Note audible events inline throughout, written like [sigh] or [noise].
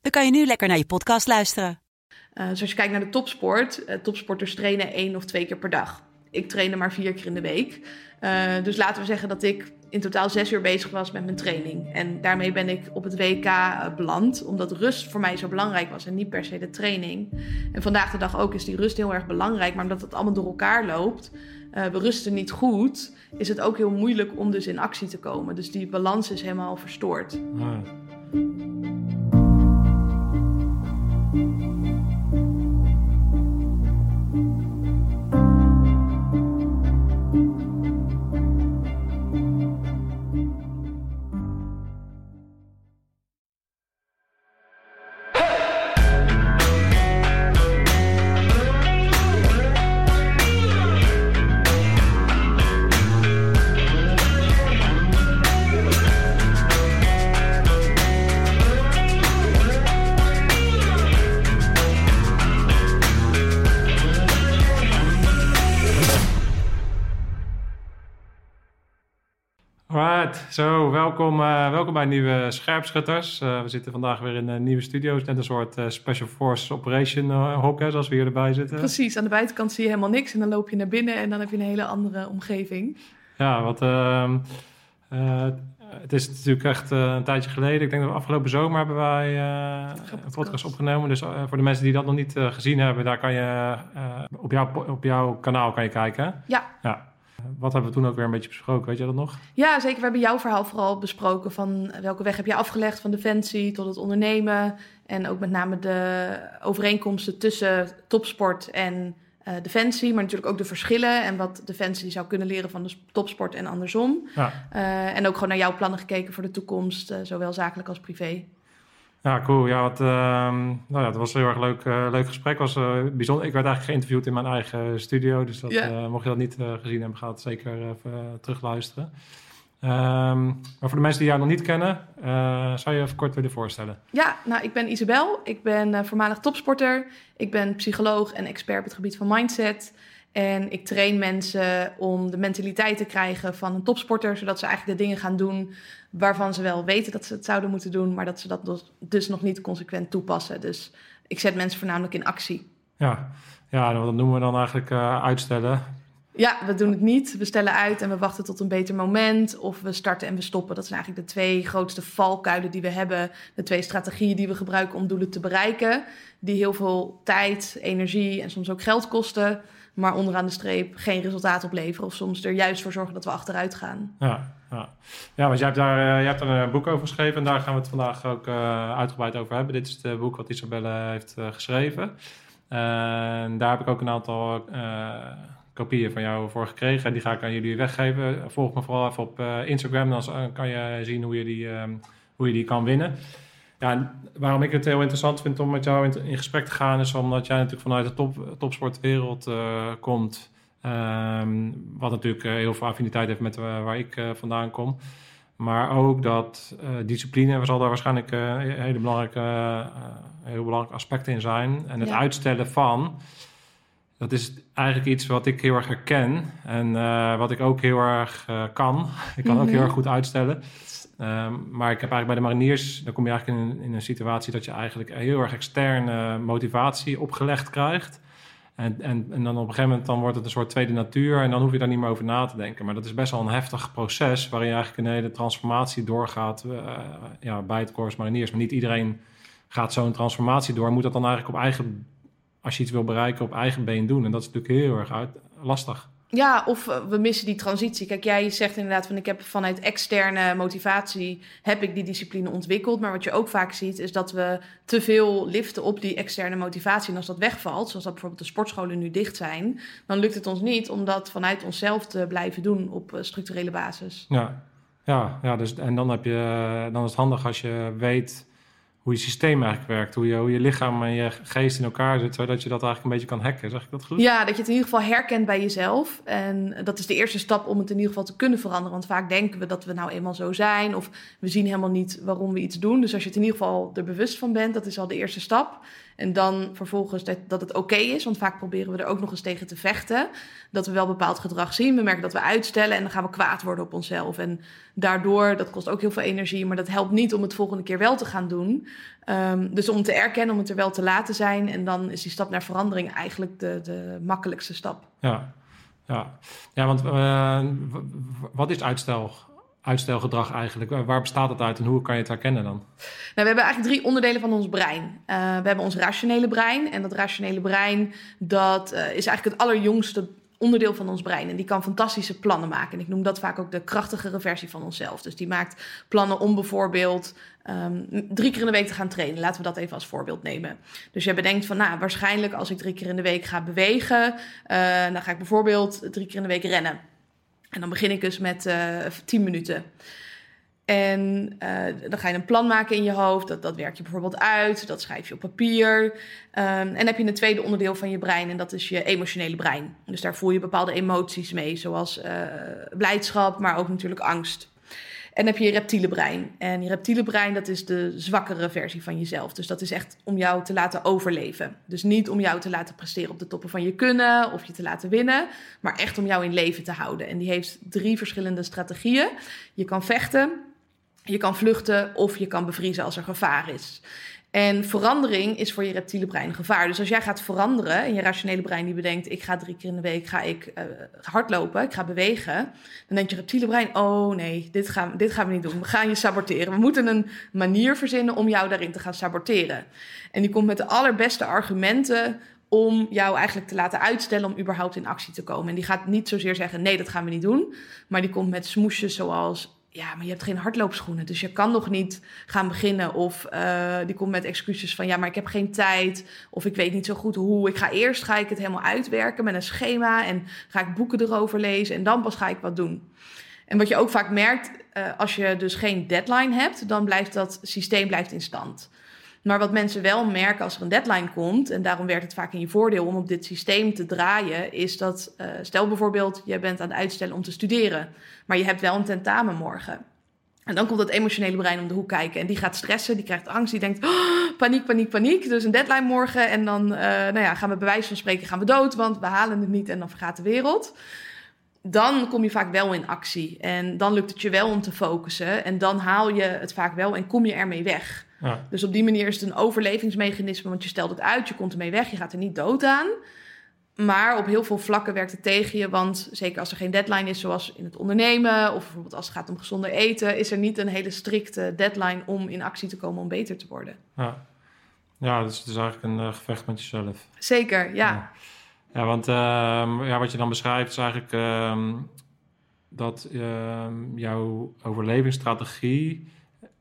dan kan je nu lekker naar je podcast luisteren. Uh, dus als je kijkt naar de topsport, uh, topsporters trainen één of twee keer per dag. Ik trainde maar vier keer in de week. Uh, dus laten we zeggen dat ik in totaal zes uur bezig was met mijn training. En daarmee ben ik op het WK beland, omdat rust voor mij zo belangrijk was en niet per se de training. En vandaag de dag ook is die rust heel erg belangrijk, maar omdat het allemaal door elkaar loopt, we rusten niet goed, is het ook heel moeilijk om dus in actie te komen. Dus die balans is helemaal verstoord. Ah. thank you Zo, welkom, uh, welkom bij Nieuwe Scherpschutters. Uh, we zitten vandaag weer in een nieuwe studio. Het is net een soort uh, Special Forces Operation hok, hè, zoals we hier erbij zitten. Precies, aan de buitenkant zie je helemaal niks. En dan loop je naar binnen en dan heb je een hele andere omgeving. Ja, wat... Ehm, het is natuurlijk echt een tijdje geleden. Ik denk dat we afgelopen zomer hebben wij een podcast opgenomen. Dus voor de mensen die dat nog niet gezien hebben, daar kan je op, jouw, op jouw kanaal kan je kijken. Ja. ja. Wat hebben we toen ook weer een beetje besproken? Weet je dat nog? Ja, zeker. We hebben jouw verhaal vooral besproken. Van welke weg heb je afgelegd van defensie tot het ondernemen. En ook met name de overeenkomsten tussen topsport en uh, defensie. Maar natuurlijk ook de verschillen. En wat defensie zou kunnen leren van de topsport en andersom. Ja. Uh, en ook gewoon naar jouw plannen gekeken voor de toekomst. Uh, zowel zakelijk als privé. Ja, cool. Ja, wat, uh, nou ja, het was een heel erg leuk, uh, leuk gesprek. Was, uh, bijzonder. Ik werd eigenlijk geïnterviewd in mijn eigen studio. Dus dat, yeah. mocht je dat niet gezien hebben, ga het zeker even terugluisteren. Um, maar voor de mensen die jou nog niet kennen, zou je even kort willen voorstellen? Ja, nou, ik ben Isabel. Ik ben voormalig topsporter. Ik ben psycholoog en expert op het gebied van mindset. En ik train mensen om de mentaliteit te krijgen van een topsporter, zodat ze eigenlijk de dingen gaan doen waarvan ze wel weten dat ze het zouden moeten doen, maar dat ze dat dus, nog niet consequent toepassen. Dus ik zet mensen voornamelijk in actie. Ja, ja dat noemen we dan eigenlijk uh, uitstellen. Ja, we doen het niet. We stellen uit en we wachten tot een beter moment. Of we starten en we stoppen. Dat zijn eigenlijk de twee grootste valkuilen die we hebben. De twee strategieën die we gebruiken om doelen te bereiken. Die heel veel tijd, energie en soms ook geld kosten maar onderaan de streep geen resultaat opleveren. Of soms er juist voor zorgen dat we achteruit gaan. Ja, ja. ja want jij hebt, daar, uh, jij hebt een boek over geschreven en daar gaan we het vandaag ook uh, uitgebreid over hebben. Dit is het boek wat Isabelle heeft geschreven. En daar heb ik ook een aantal kopieën van jou voor gekregen. En die ga ik aan jullie weggeven. Volg me vooral even op Instagram, dan kan je zien hoe je die, um, hoe je die kan winnen. Ja, waarom ik het heel interessant vind om met jou in, in gesprek te gaan, is omdat jij natuurlijk vanuit de top, topsportwereld uh, komt. Um, wat natuurlijk uh, heel veel affiniteit heeft met uh, waar ik vandaan kom. Maar ook dat discipline zal daar waarschijnlijk hele belangrijke, heel belangrijke aspecten in zijn. En het ja. uitstellen van, dat is eigenlijk iets wat ik heel erg herken. En wat ik ook heel erg kan. [laughs] ik kan mm -hmm. ook heel erg goed uitstellen. Um, maar ik heb eigenlijk bij de mariniers, dan kom je eigenlijk in, in, een situatie dat je eigenlijk heel erg externe motivatie opgelegd krijgt. En, en, en dan op een gegeven moment dan wordt het een soort tweede natuur en dan hoef je daar niet meer over na te denken. Maar dat is best wel een heftig proces waarin je eigenlijk een hele transformatie doorgaat uh, ja, bij het Corps Mariniers. Maar niet iedereen gaat zo'n transformatie door. Moet dat dan eigenlijk op eigen, als je iets wil bereiken, op eigen been doen. En dat is natuurlijk heel erg uit, lastig. Ja, of eh, we missen die transitie. Kijk, jij zegt inderdaad van ik heb vanuit externe motivatie heb ik die discipline ontwikkeld. Maar wat je ook vaak ziet is dat we te veel liften op die externe motivatie. En als dat wegvalt, zoals dat bijvoorbeeld de sportscholen nu dicht zijn, dan lukt het ons niet om dat vanuit onszelf te blijven doen op eh, structurele basis. Ja, ja, ja dus, en dan, heb je, dan is het handig als je weet hoe je systeem eigenlijk werkt. Hoe je, hoe je lichaam en je geest in elkaar zit, zodat je dat eigenlijk een beetje kan hacken. Zeg ik dat goed? Ja, dat je het in ieder geval herkent bij jezelf. En dat is de eerste stap om het in ieder geval te kunnen veranderen. Want vaak denken we dat we nou eenmaal zo zijn. Of we zien helemaal niet waarom we iets doen. Dus als je het in ieder geval er bewust van bent, dat is al de eerste stap. En dan vervolgens dat, dat het oké is. Want vaak proberen we er ook nog eens tegen te vechten. Dat we wel bepaald gedrag zien. We merken dat we uitstellen en dan gaan we kwaad worden op onszelf. En daardoor, dat kost ook heel veel energie. Maar dat helpt niet om het volgende keer wel te gaan doen. Um, dus om te erkennen, om het er wel te laten zijn. En dan is die stap naar verandering eigenlijk de, de makkelijkste stap. Ja, ja. ja want uh, wat is uitstel? Uitstelgedrag eigenlijk? Waar bestaat het uit en hoe kan je het herkennen dan? Nou, we hebben eigenlijk drie onderdelen van ons brein. Uh, we hebben ons rationele brein. En dat rationele brein, dat uh, is eigenlijk het allerjongste onderdeel van ons brein. En die kan fantastische plannen maken. En ik noem dat vaak ook de krachtigere versie van onszelf. Dus die maakt plannen om bijvoorbeeld um, drie keer in de week te gaan trainen. Laten we dat even als voorbeeld nemen. Dus je bedenkt van, nou, waarschijnlijk als ik drie keer in de week ga bewegen, uh, dan ga ik bijvoorbeeld drie keer in de week rennen. En dan begin ik dus met uh, 10 minuten. En uh, dan ga je een plan maken in je hoofd. Dat, dat werk je bijvoorbeeld uit. Dat schrijf je op papier. Um, en heb je een tweede onderdeel van je brein. En dat is je emotionele brein. Dus daar voel je bepaalde emoties mee. Zoals uh, blijdschap, maar ook natuurlijk angst. En heb je je reptiele brein. En je reptiele brein, dat is de zwakkere versie van jezelf. Dus dat is echt om jou te laten overleven. Dus niet om jou te laten presteren op de toppen van je kunnen of je te laten winnen, maar echt om jou in leven te houden. En die heeft drie verschillende strategieën. Je kan vechten, je kan vluchten of je kan bevriezen als er gevaar is. En verandering is voor je reptiele brein gevaar. Dus als jij gaat veranderen en je rationele brein die bedenkt... ik ga drie keer in de week ga ik, uh, hardlopen, ik ga bewegen... dan denkt je reptiele brein, oh nee, dit gaan, dit gaan we niet doen. We gaan je saboteren. We moeten een manier verzinnen om jou daarin te gaan saboteren. En die komt met de allerbeste argumenten om jou eigenlijk te laten uitstellen om überhaupt in actie te komen. En die gaat niet zozeer zeggen, nee, dat gaan we niet doen. Maar die komt met smoesjes zoals ja, maar je hebt geen hardloopschoenen, dus je kan nog niet gaan beginnen. Of uh, die komt met excuses van, ja, maar ik heb geen tijd. Of ik weet niet zo goed hoe. Ik ga eerst ga ik het helemaal uitwerken met een schema. En ga ik boeken erover lezen. En dan pas ga ik wat doen. En wat je ook vaak merkt, uh, als je dus geen deadline hebt, dan blijft dat systeem blijft in stand. Maar wat mensen wel merken als er een deadline komt, en daarom werkt het vaak in je voordeel om op dit systeem te draaien, is dat, uh, stel bijvoorbeeld, je bent aan het uitstellen om te studeren, maar je hebt wel een tentamen morgen. En dan komt dat emotionele brein om de hoek kijken en die gaat stressen, die krijgt angst, die denkt, oh, paniek, paniek, paniek. Dus een deadline morgen en dan uh, nou ja, gaan we bij wijze van spreken gaan we dood, want we halen het niet en dan vergaat de wereld dan kom je vaak wel in actie. En dan lukt het je wel om te focussen. En dan haal je het vaak wel en kom je ermee weg. Ja. Dus op die manier is het een overlevingsmechanisme, want je stelt het uit, je komt ermee weg, je gaat er niet dood aan. Maar op heel veel vlakken werkt het tegen je, want zeker als er geen deadline is, zoals in het ondernemen, of bijvoorbeeld als het gaat om gezonder eten, is er niet een hele strikte deadline om in actie te komen om beter te worden. Ja, ja dus het is eigenlijk een uh, gevecht met jezelf. Zeker, ja. ja. Ja, want uh, ja, wat je dan beschrijft is eigenlijk uh, dat uh, jouw overlevingsstrategie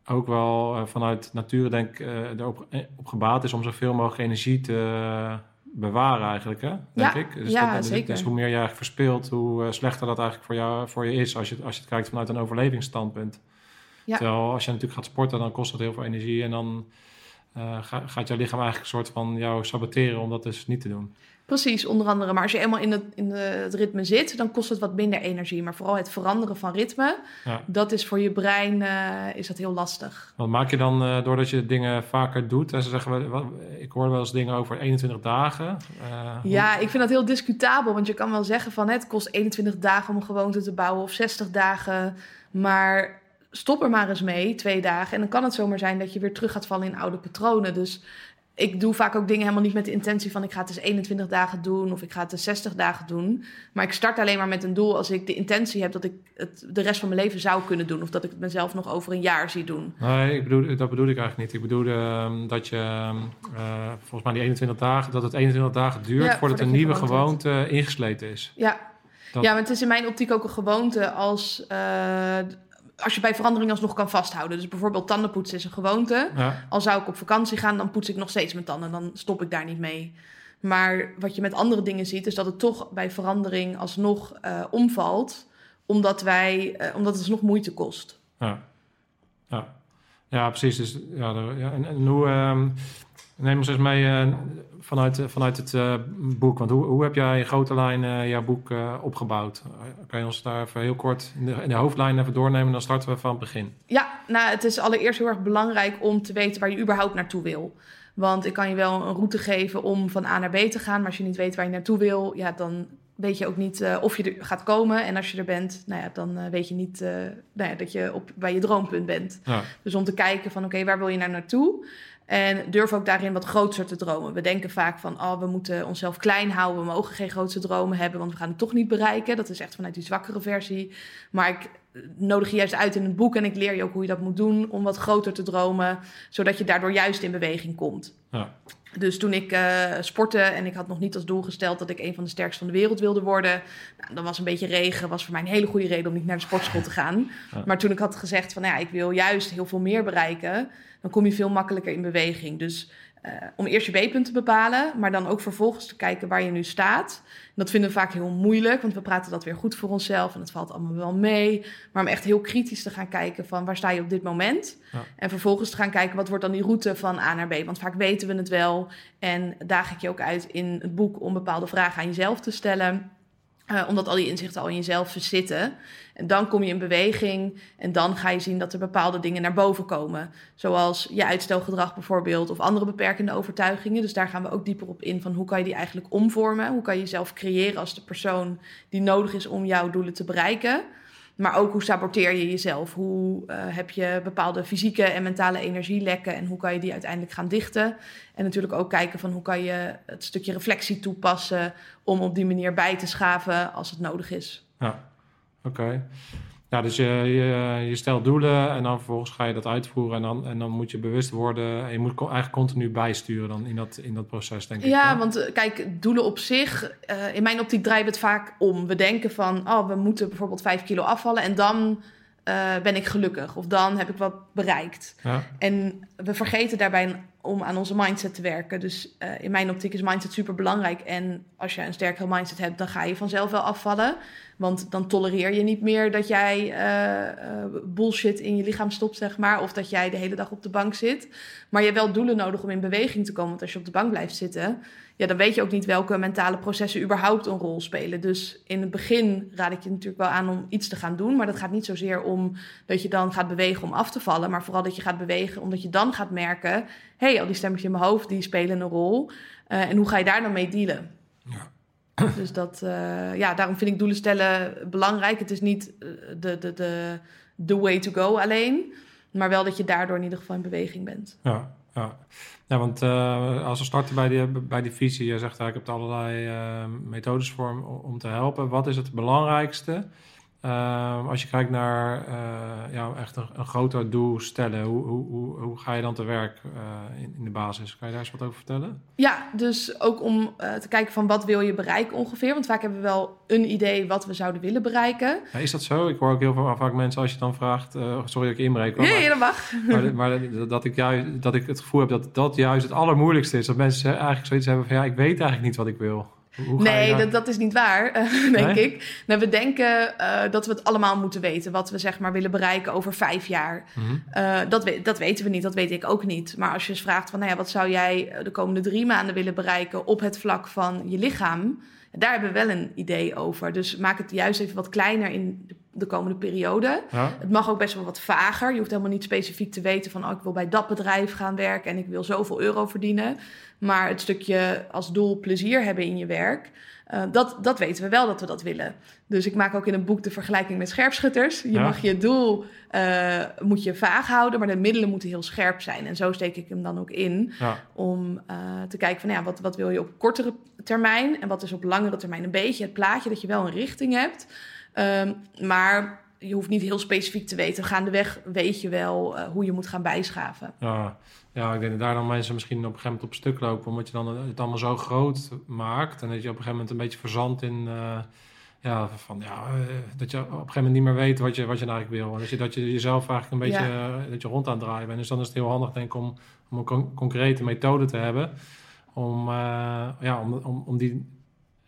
ook wel uh, vanuit nature denk uh, erop op gebaat is om zoveel mogelijk energie te bewaren eigenlijk, hè? denk ja, ik. Dus, ja, dat, zeker. dus hoe meer je eigenlijk verspilt, hoe slechter dat eigenlijk voor, jou, voor je is als je, als je het kijkt vanuit een overlevingsstandpunt. Ja. Terwijl als je natuurlijk gaat sporten, dan kost dat heel veel energie en dan gaat jouw lichaam eigenlijk een soort van jou saboteren om dat dus niet te doen. Precies, onder andere. Maar als je eenmaal in het, in het ritme zit, dan kost het wat minder energie. Maar vooral het veranderen van ritme, ja. dat is voor je brein uh, is dat heel lastig. Wat maak je dan uh, doordat je dingen vaker doet? En ze zeggen, wat, ik hoor wel eens dingen over 21 dagen. Uh, ja, ik vind dat heel discutabel. Want je kan wel zeggen van het kost 21 dagen om een gewoonte te bouwen of 60 dagen. Maar stop er maar eens mee, twee dagen. En dan kan het zomaar zijn dat je weer terug gaat vallen in oude patronen. Dus ik doe vaak ook dingen helemaal niet met de intentie van ik ga het dus 21 dagen doen of ik ga het dus 60 dagen doen. Maar ik start alleen maar met een doel als ik de intentie heb dat ik het de rest van mijn leven zou kunnen doen. Of dat ik het mezelf nog over een jaar zie doen. Nee, ik bedoel, dat bedoel ik eigenlijk niet. Ik bedoel uh, dat je uh, volgens mij die 21 dagen, dat het 21 dagen duurt ja, voordat, een nieuwe gewoonte, ingesleten is. Ja. Dat... Ja, maar het is in mijn optiek ook een gewoonte als uh, als je bij verandering alsnog kan vasthouden. Dus bijvoorbeeld tandenpoetsen is een gewoonte. Ja. Al zou ik op vakantie gaan, dan poets ik nog steeds mijn tanden. Dan stop ik daar niet mee. Maar wat je met andere dingen ziet, is dat het toch bij verandering alsnog uh, omvalt. Omdat, wij, uh, omdat het alsnog moeite kost. Ja. ja. Ja, precies. Dus, ja, de- ja, en, en hoe... ehm, neem ons eens mee eh, vanuit, eh, vanuit het eh, boek. Want hoe, hoe heb jij in grote lijnen jouw boek opgebouwd? Kan je ons daar even heel kort in de, in de hoofdlijnen even doornemen? Dan starten we van het begin. Ja, nou, het is allereerst heel erg belangrijk om te weten waar je überhaupt naartoe wil. Want ik kan je wel een route geven om van A naar B te gaan, maar als je niet weet waar je naartoe wil, ja, dan weet je ook niet of je er gaat komen. En als je er bent, nou ja, dan weet je niet nou ja, dat je op, bij je droompunt bent. Ja, Dus om te kijken van oké, waar wil je nou naartoe? En durf ook daarin wat groter te dromen. We denken vaak van, oh, we moeten onszelf klein houden. We mogen geen grootste dromen hebben, want we gaan het toch niet bereiken. Dat is echt vanuit die zwakkere versie. Maar ik eh, nodig je juist uit in het boek en ik leer je ook hoe je dat moet doen om wat groter te dromen, zodat je daardoor juist in beweging komt. ja, Dus toen ik eh, sportte en ik had nog niet als doel gesteld dat ik een van de sterkste van de wereld wilde worden. Nou, dan was een beetje regen, was voor mij een hele goede reden om niet naar de sportschool te gaan. Ja. Maar toen ik had gezegd van nou ja, ik wil juist heel veel meer bereiken, dan kom je veel makkelijker in beweging. Dus eh, om eerst je B-punt te bepalen, maar dan ook vervolgens te kijken waar je nu staat. En dat vinden we vaak heel moeilijk, want we praten dat weer goed voor onszelf en het valt allemaal wel mee. Maar om echt heel kritisch te gaan kijken van waar sta je op dit moment? Ja. En vervolgens te gaan kijken wat wordt dan die route van A naar B. Want vaak weten we het wel en daag ik je ook uit in het boek om bepaalde vragen aan jezelf te stellen. Eh, omdat al die inzichten al in jezelf zitten. En dan kom je in beweging en dan ga je zien dat er bepaalde dingen naar boven komen. Zoals je uitstelgedrag bijvoorbeeld of andere beperkende overtuigingen. Dus daar gaan we ook dieper op in van hoe kan je die eigenlijk omvormen? Hoe kan je jezelf creëren als de persoon die nodig is om jouw doelen te bereiken? Maar ook hoe saboteer je jezelf? Hoe eh, heb je bepaalde fysieke en mentale energielekken en hoe kan je die uiteindelijk gaan dichten? En natuurlijk ook kijken van hoe kan je het stukje reflectie toepassen om op die manier bij te schaven als het nodig is. ja. Oké. Ja, dus je, je, je stelt doelen en dan vervolgens ga je dat uitvoeren. En dan, en dan moet je bewust worden. En je moet eigenlijk continu bijsturen dan in dat, in dat proces, denk ik. Ja, want eh, kijk, doelen op zich, eh, in mijn optiek draaien we het vaak om. We denken van, oh, we moeten bijvoorbeeld 5 kilo afvallen en dan eh, ben ik gelukkig. Of dan heb ik wat bereikt. Ja, En we vergeten daarbij om aan onze mindset te werken. Dus eh, in mijn optiek is mindset super belangrijk. En als je een sterkere mindset hebt, dan ga je vanzelf wel afvallen. Want dan tolereer je niet meer dat jij eh, eh, bullshit in je lichaam stopt, zeg maar. Of dat jij de hele dag op de bank zit. Maar je hebt wel doelen nodig om in beweging te komen. Want als je op de bank blijft zitten, ja, dan weet je ook niet welke mentale processen überhaupt een rol spelen. Dus in het begin raad ik je natuurlijk wel aan om iets te gaan doen. Maar dat gaat niet zozeer om dat je dan gaat bewegen om af te vallen. Maar vooral dat je gaat bewegen omdat je dan gaat merken... hé, hey, al die stemmetjes in mijn hoofd, die spelen een rol. Eh, en hoe ga je daar dan mee dealen? Ja. Dus dat, eh, ja, daarom vind ik doelen stellen belangrijk. Het is niet eh, de, de, de, the way to go alleen. Maar wel dat je daardoor in ieder geval in beweging bent. ja, ja. ja want eh, als we starten bij die, bij die visie, je zegt eigenlijk, ik heb er allerlei eh, methodes voor om, om te helpen. Wat is het belangrijkste? Eh, als je kijkt naar eh, ja, echt een, een groter doel stellen, hoe, hoe, hoe, hoe ga je dan te werk eh, in, in de basis? Kan je daar eens wat over vertellen? Ja, dus ook om eh, te kijken van wat wil je bereiken ongeveer. Want vaak hebben we wel een idee wat we zouden willen bereiken. Ja, is dat zo? Ik hoor ook heel veel, vaak mensen als je dan vraagt, eh, sorry dat ik inbreek, hoor, Ja, maar- dat mag. Maar, maar dat, ik juist, dat ik het gevoel heb dat dat juist het allermoeilijkste is. Dat mensen eigenlijk zoiets hebben van ja, ik weet eigenlijk niet wat ik wil. Hoe- Nee, dat, dat is niet waar, [laughs] denk Nee? ik. Nou, we denken eh, dat we het allemaal moeten weten. Wat we zeg maar willen bereiken over vijf jaar. Mhm. Eh, dat, we- dat weten we niet, dat weet ik ook niet. Maar als je eens vraagt van, nou ja, wat zou jij eh, de komende drie maanden willen bereiken op het vlak van je lichaam? Daar hebben we wel een idee over. Dus maak het juist even wat kleiner in de, de komende periode. Ja? Het mag ook best wel wat vager. Je hoeft helemaal niet specifiek te weten van, oh, ik wil bij dat bedrijf gaan werken en ik wil zoveel euro verdienen. Maar het stukje als doel plezier hebben in je werk, eh, dat, dat weten we wel dat we dat willen. Dus ik maak ook in een boek de vergelijking met scherpschutters. Je Ja. mag je doel eh, moet je vaag houden, maar de middelen moeten heel scherp zijn. En zo steek ik hem dan ook in Ja. om eh, te kijken van ja, wat, wat wil je op kortere termijn en wat is op langere termijn. Een beetje het plaatje dat je wel een richting hebt, Ehm, maar je hoeft niet heel specifiek te weten. Gaandeweg weet je wel eh, hoe je moet gaan bijschaven. Ja. ja, ik denk dat daar dan mensen misschien op een gegeven moment op stuk lopen. Omdat je dan het allemaal zo groot maakt. En dat je op een gegeven moment een beetje verzandt in... eh, ja, van, ja, eh, dat je op een gegeven moment niet meer weet wat je, wat je nou eigenlijk wil. En dat je, dat je jezelf eigenlijk een beetje dat je rond aan het draaien bent. Dus dan is het heel handig denk ik om, om een con- concrete methode te hebben. Om, ja, om, om, om die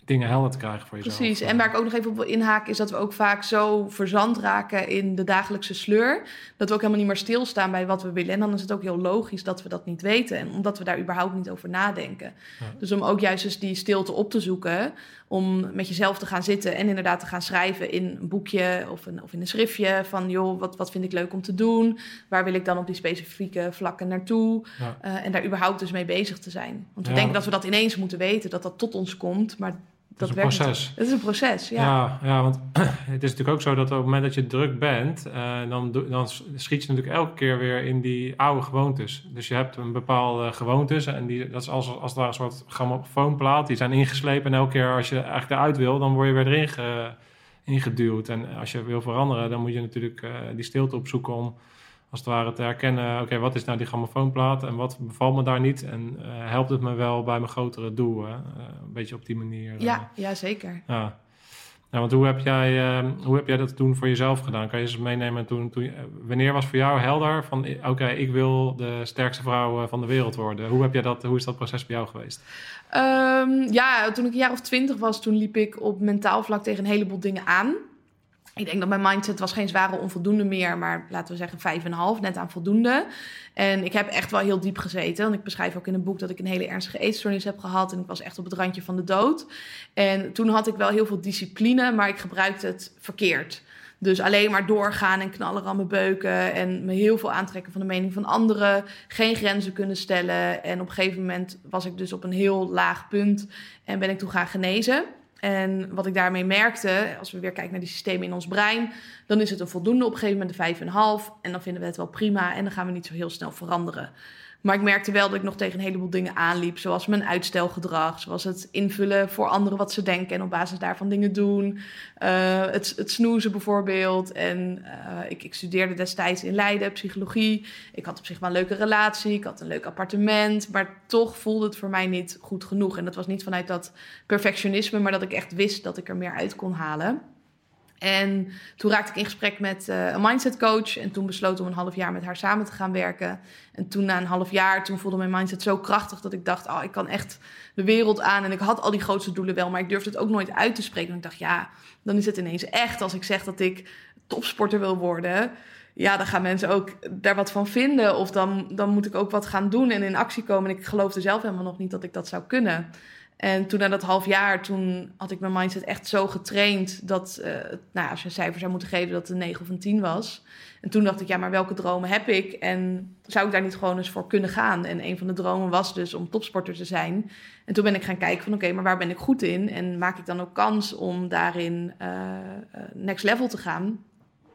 dingen helder te krijgen voor jezelf. Precies. En waar ik ook nog even op wil inhaken, is dat we ook vaak zo verzand raken in de dagelijkse sleur. Dat we ook helemaal niet meer stilstaan bij wat we willen. En dan is het ook heel logisch dat we dat niet weten. En omdat we daar überhaupt niet over nadenken. Ja. Dus om ook juist eens die stilte op te zoeken. Om met jezelf te gaan zitten en inderdaad te gaan schrijven in een boekje of, een, of in een schriftje. Van joh, wat, wat vind ik leuk om te doen? Waar wil ik dan op die specifieke vlakken naartoe? Ja. Eh, en daar überhaupt dus mee bezig te zijn. Want we Ja. denken dat we dat ineens moeten weten, dat dat tot ons komt. Maar dat een werkt niet. proces. Het is een proces, ja. Ja. Ja, want [clears throat] het is natuurlijk ook zo dat op het moment dat je druk bent, eh, dan, dan schiet je natuurlijk elke keer weer in die oude gewoontes. Dus je hebt een bepaalde gewoontes en die, dat is als, als het ware een soort grammofoonplaat. Die zijn ingeslepen en elke keer als je eigenlijk eruit wil, dan word je weer erin ge- ingeduwd. En als je wil veranderen, dan moet je natuurlijk eh, die stilte opzoeken om als het ware te herkennen, oké, wat is nou die grammofoonplaat en wat bevalt me daar niet? En eh, helpt het me wel bij mijn grotere doel? Hè? Eh, een beetje op die manier. eh, Ja, ja, zeker. ja. Ja, want hoe heb, jij, eh, hoe heb jij dat toen voor jezelf gedaan? Kan je eens meenemen toen, toen, wanneer was voor jou helder van oké, ik wil de sterkste vrouw van de wereld worden? Hoe, heb jij dat, hoe is dat proces bij jou geweest? Ehm, ja, toen ik een jaar of twintig was, toen liep ik op mentaal vlak tegen een heleboel dingen aan. Ik denk dat mijn mindset was geen zware onvoldoende meer, maar laten we zeggen vijf en een half, net aan voldoende. En ik heb echt wel heel diep gezeten. Want ik beschrijf ook in een boek dat ik een hele ernstige eetstoornis heb gehad. En ik was echt op het randje van de dood. En toen had ik wel heel veel discipline, maar ik gebruikte het verkeerd. Dus alleen maar doorgaan en knallen, rammen, beuken. En me heel veel aantrekken van de mening van anderen. Geen grenzen kunnen stellen. En op een gegeven moment was ik dus op een heel laag punt. En ben ik toen gaan genezen. En wat ik daarmee merkte, als we weer kijken naar die systemen in ons brein, dan is het een voldoende op een gegeven moment de vijf en een half. En dan vinden we het wel prima en dan gaan we niet zo heel snel veranderen. Maar ik merkte wel dat ik nog tegen een heleboel dingen aanliep, zoals mijn uitstelgedrag, zoals het invullen voor anderen wat ze denken en op basis daarvan dingen doen. Eh, het, het snoezen bijvoorbeeld. En eh, ik, ik studeerde destijds in Leiden, psychologie. Ik had op zich wel een leuke relatie, ik had een leuk appartement, maar toch voelde het voor mij niet goed genoeg. En dat was niet vanuit dat perfectionisme, maar dat ik echt wist dat ik er meer uit kon halen. En toen raakte ik in gesprek met eh, een mindset coach. En toen besloot om een half jaar met haar samen te gaan werken. En toen na een half jaar, toen voelde mijn mindset zo krachtig dat ik dacht, oh, ik kan echt de wereld aan. En ik had al die grootste doelen wel, maar ik durfde het ook nooit uit te spreken. En ik dacht, ja, dan is het ineens echt. Als ik zeg dat ik topsporter wil worden, ja, dan gaan mensen ook daar wat van vinden. Of dan, dan moet ik ook wat gaan doen en in actie komen. En ik geloofde zelf helemaal nog niet dat ik dat zou kunnen. En toen na dat half jaar, toen had ik mijn mindset echt zo getraind dat, eh, nou, als je een cijfer zou moeten geven, dat het een 9 of een 10 was. En toen dacht ik, ja, maar welke dromen heb ik? En zou ik daar niet gewoon eens voor kunnen gaan? En een van de dromen was dus om topsporter te zijn. En toen ben ik gaan kijken van, oké, maar waar ben ik goed in? En maak ik dan ook kans om daarin eh, eh, next level te gaan?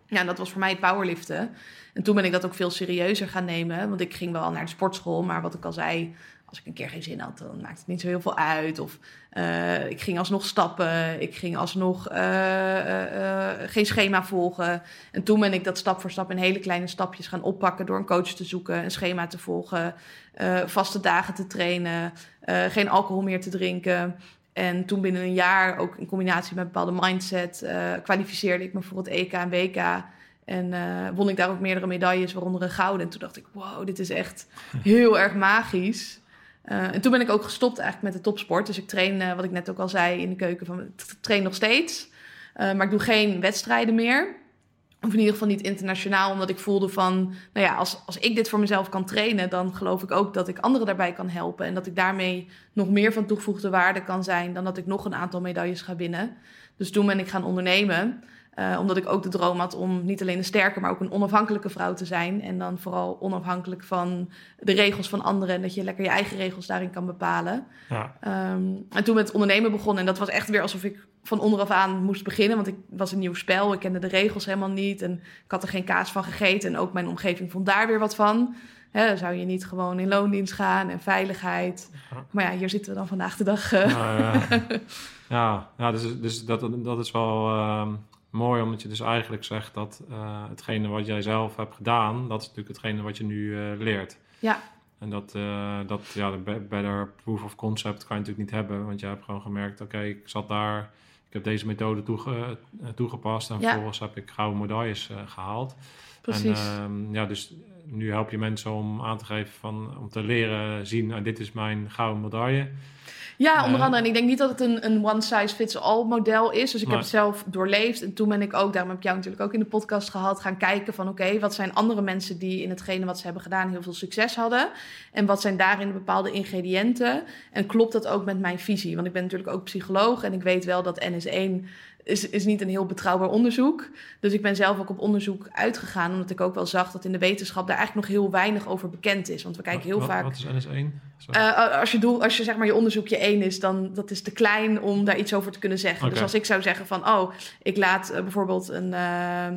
Ja, en dat was voor mij het powerliften. En toen ben ik dat ook veel serieuzer gaan nemen. Want ik ging wel naar de sportschool, maar wat ik al zei, als ik een keer geen zin had, dan maakt het niet zo heel veel uit. Of uh, ik ging alsnog stappen, ik ging alsnog uh, uh, geen schema volgen. En toen ben ik dat stap voor stap in hele kleine stapjes gaan oppakken door een coach te zoeken, een schema te volgen, eh, vaste dagen te trainen, eh, geen alcohol meer te drinken. En toen binnen een jaar, ook in combinatie met een bepaalde mindset, uh, kwalificeerde ik me voor het EK en WK. En uh, won ik daar ook meerdere medailles, waaronder een gouden. En toen dacht ik, wow, dit is echt [laughs] heel erg magisch. Uh, en toen ben ik ook gestopt eigenlijk met de topsport. Dus ik train, uh, wat ik net ook al zei in de keuken, van, ik train nog steeds. Uh, maar ik doe geen wedstrijden meer. Of in ieder geval niet internationaal, omdat ik voelde van... nou ja, als, als ik dit voor mezelf kan trainen... dan geloof ik ook dat ik anderen daarbij kan helpen. En dat ik daarmee nog meer van toegevoegde waarde kan zijn... dan dat ik nog een aantal medailles ga winnen. Dus toen ben ik gaan ondernemen... Uh, omdat ik ook de droom had om niet alleen een sterke, maar ook een onafhankelijke vrouw te zijn. En dan vooral onafhankelijk van de regels van anderen. En dat je lekker je eigen regels daarin kan bepalen. Ja. Um, en toen met ondernemen begonnen. En dat was echt weer alsof ik van onderaf aan moest beginnen. Want ik was een nieuw spel. Ik kende de regels helemaal niet. En ik had er geen kaas van gegeten. En ook mijn omgeving vond daar weer wat van. He, zou je niet gewoon in loondienst gaan en veiligheid. Ja. Maar ja, hier zitten we dan vandaag de dag. Uh. Ja, ja. [laughs] ja, ja, dus, dus dat, dat is wel... Uh mooi, omdat je dus eigenlijk zegt dat uh, hetgene wat jij zelf hebt gedaan, dat is natuurlijk hetgene wat je nu uh, leert. Ja. En dat, uh, dat ja, de better proof of concept kan je natuurlijk niet hebben, want je hebt gewoon gemerkt, oké, okay, ik zat daar, ik heb deze methode toege, toegepast en ja. vervolgens heb ik gouden medailles gehaald. Precies. En ja, dus nu help je mensen om aan te geven van, om te leren zien, nou, dit is mijn gouden medaille. Ja, onder andere. En ik denk niet dat het een, een one-size-fits-all model is. Dus ik heb het zelf doorleefd. En toen ben ik ook, daarom heb ik jou natuurlijk ook in de podcast gehad, gaan kijken van oké, wat zijn andere mensen die in hetgene wat ze hebben gedaan heel veel succes hadden? En wat zijn daarin bepaalde ingrediënten? En klopt dat ook met mijn visie? Want ik ben natuurlijk ook psycholoog en ik weet wel dat NS1 is, is niet een heel betrouwbaar onderzoek. Dus ik ben zelf ook op onderzoek uitgegaan, omdat ik ook wel zag dat in de wetenschap daar eigenlijk nog heel weinig over bekend is. Want we kijken heel wat, vaak. Wat is NS1? Sorry. Eh, als je, doel, als je zeg maar je onderzoekje één is, dan dat is te klein om daar iets over te kunnen zeggen. Dus als ik zou zeggen van, oh, ik laat eh, bijvoorbeeld een, eh, eh,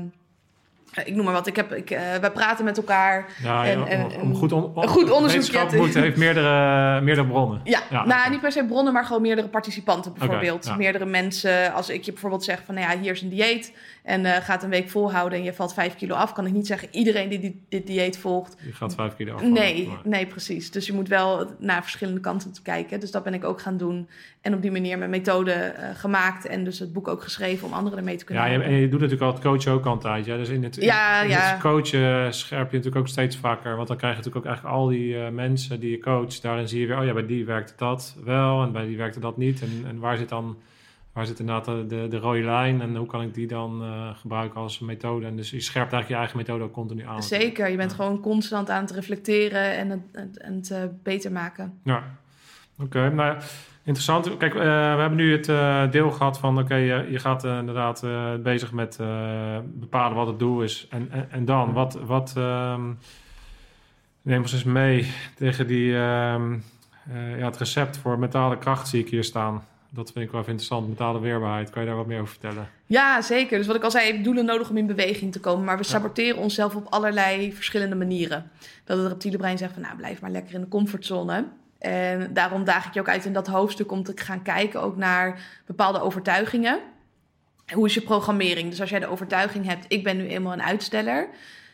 ik noem maar wat, ik heb, ik, eh, wij praten met elkaar. ja, en- ja, en- om, om goed on, een goed onderzoek moet, heeft meerdere, meerdere bronnen. Ja, Ja, nou niet per se bronnen, maar gewoon meerdere participanten bijvoorbeeld. ja. Meerdere mensen. Als ik je bijvoorbeeld zeg van, nou ja, hier is een dieet en eh, gaat een week volhouden en je valt vijf kilo af, kan ik niet zeggen iedereen die dit, dit dieet volgt, Je gaat vijf keer af. Nee, nee, precies. Dus je moet wel naar verschillende kanten te kijken. Dus dat ben ik ook gaan doen. En op die manier mijn methode eh, gemaakt. En dus het boek ook geschreven om anderen ermee te kunnen Ja, helpen. en je doet natuurlijk al het coachen ook al een tijdje. hè. Dus in het, Ja, in ja. het coachen scherp je natuurlijk ook steeds vaker. Want dan krijg je natuurlijk ook eigenlijk al die eh, mensen die je coacht. Daarin zie je weer, oh ja, bij die werkte dat wel en bij die werkte dat niet. En, en waar zit dan, waar zit inderdaad de, de, de rode lijn en hoe kan ik die dan eh, gebruiken als methode? En dus je scherpt eigenlijk je eigen methode ook continu aan. Zeker, je bent Ja. gewoon constant aan het reflecteren en het, het, het eh, beter maken. Ja, oké. nou, interessant. Kijk, eh, we hebben nu het deel gehad van... oké, je, je gaat inderdaad bezig met bepalen wat het doel is. En, en, en dan, wat... wat ehm, neem ons eens mee tegen die... ehm, eh, ja, het recept voor mentale kracht zie ik hier staan. Dat vind ik wel even interessant. Mentale weerbaarheid. Kan je daar wat meer over vertellen? Ja, zeker. Dus wat ik al zei, hebt doelen nodig om in beweging te komen. Maar we saboteren onszelf op allerlei verschillende manieren. Dat het reptiele brein zegt van, nou, blijf maar lekker in de comfortzone. En daarom daag ik je ook uit in dat hoofdstuk om te gaan kijken ook naar bepaalde overtuigingen. Hoe is je programmering? Dus als jij de overtuiging hebt, ik ben nu eenmaal een uitsteller,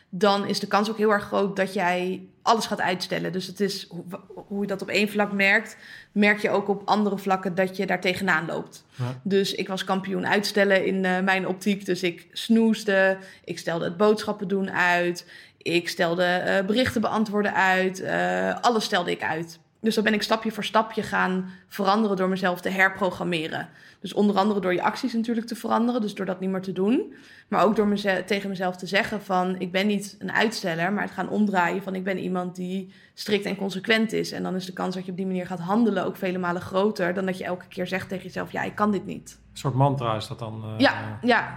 dan is de kans ook heel erg groot dat jij alles gaat uitstellen. Dus het is hoe, hoe je dat op één vlak merkt, merk je ook op andere vlakken dat je daar tegenaan loopt. Ja. Dus ik was kampioen uitstellen in eh, mijn optiek. Dus ik snoesde, ik stelde het boodschappen doen uit, ik stelde eh, berichten beantwoorden uit, eh, alles stelde ik uit. Dus dan ben ik stapje voor stapje gaan veranderen door mezelf te herprogrammeren. Dus onder andere door je acties natuurlijk te veranderen, dus door dat niet meer te doen. Maar ook door tegen mezelf te zeggen van ik ben niet een uitsteller, maar het gaan omdraaien van ik ben iemand die strikt en consequent is. En dan is de kans dat je op die manier gaat handelen ook vele malen groter dan dat je elke keer zegt tegen jezelf ja ik kan dit niet. Een soort mantra is dat dan? eh, Ja, ja,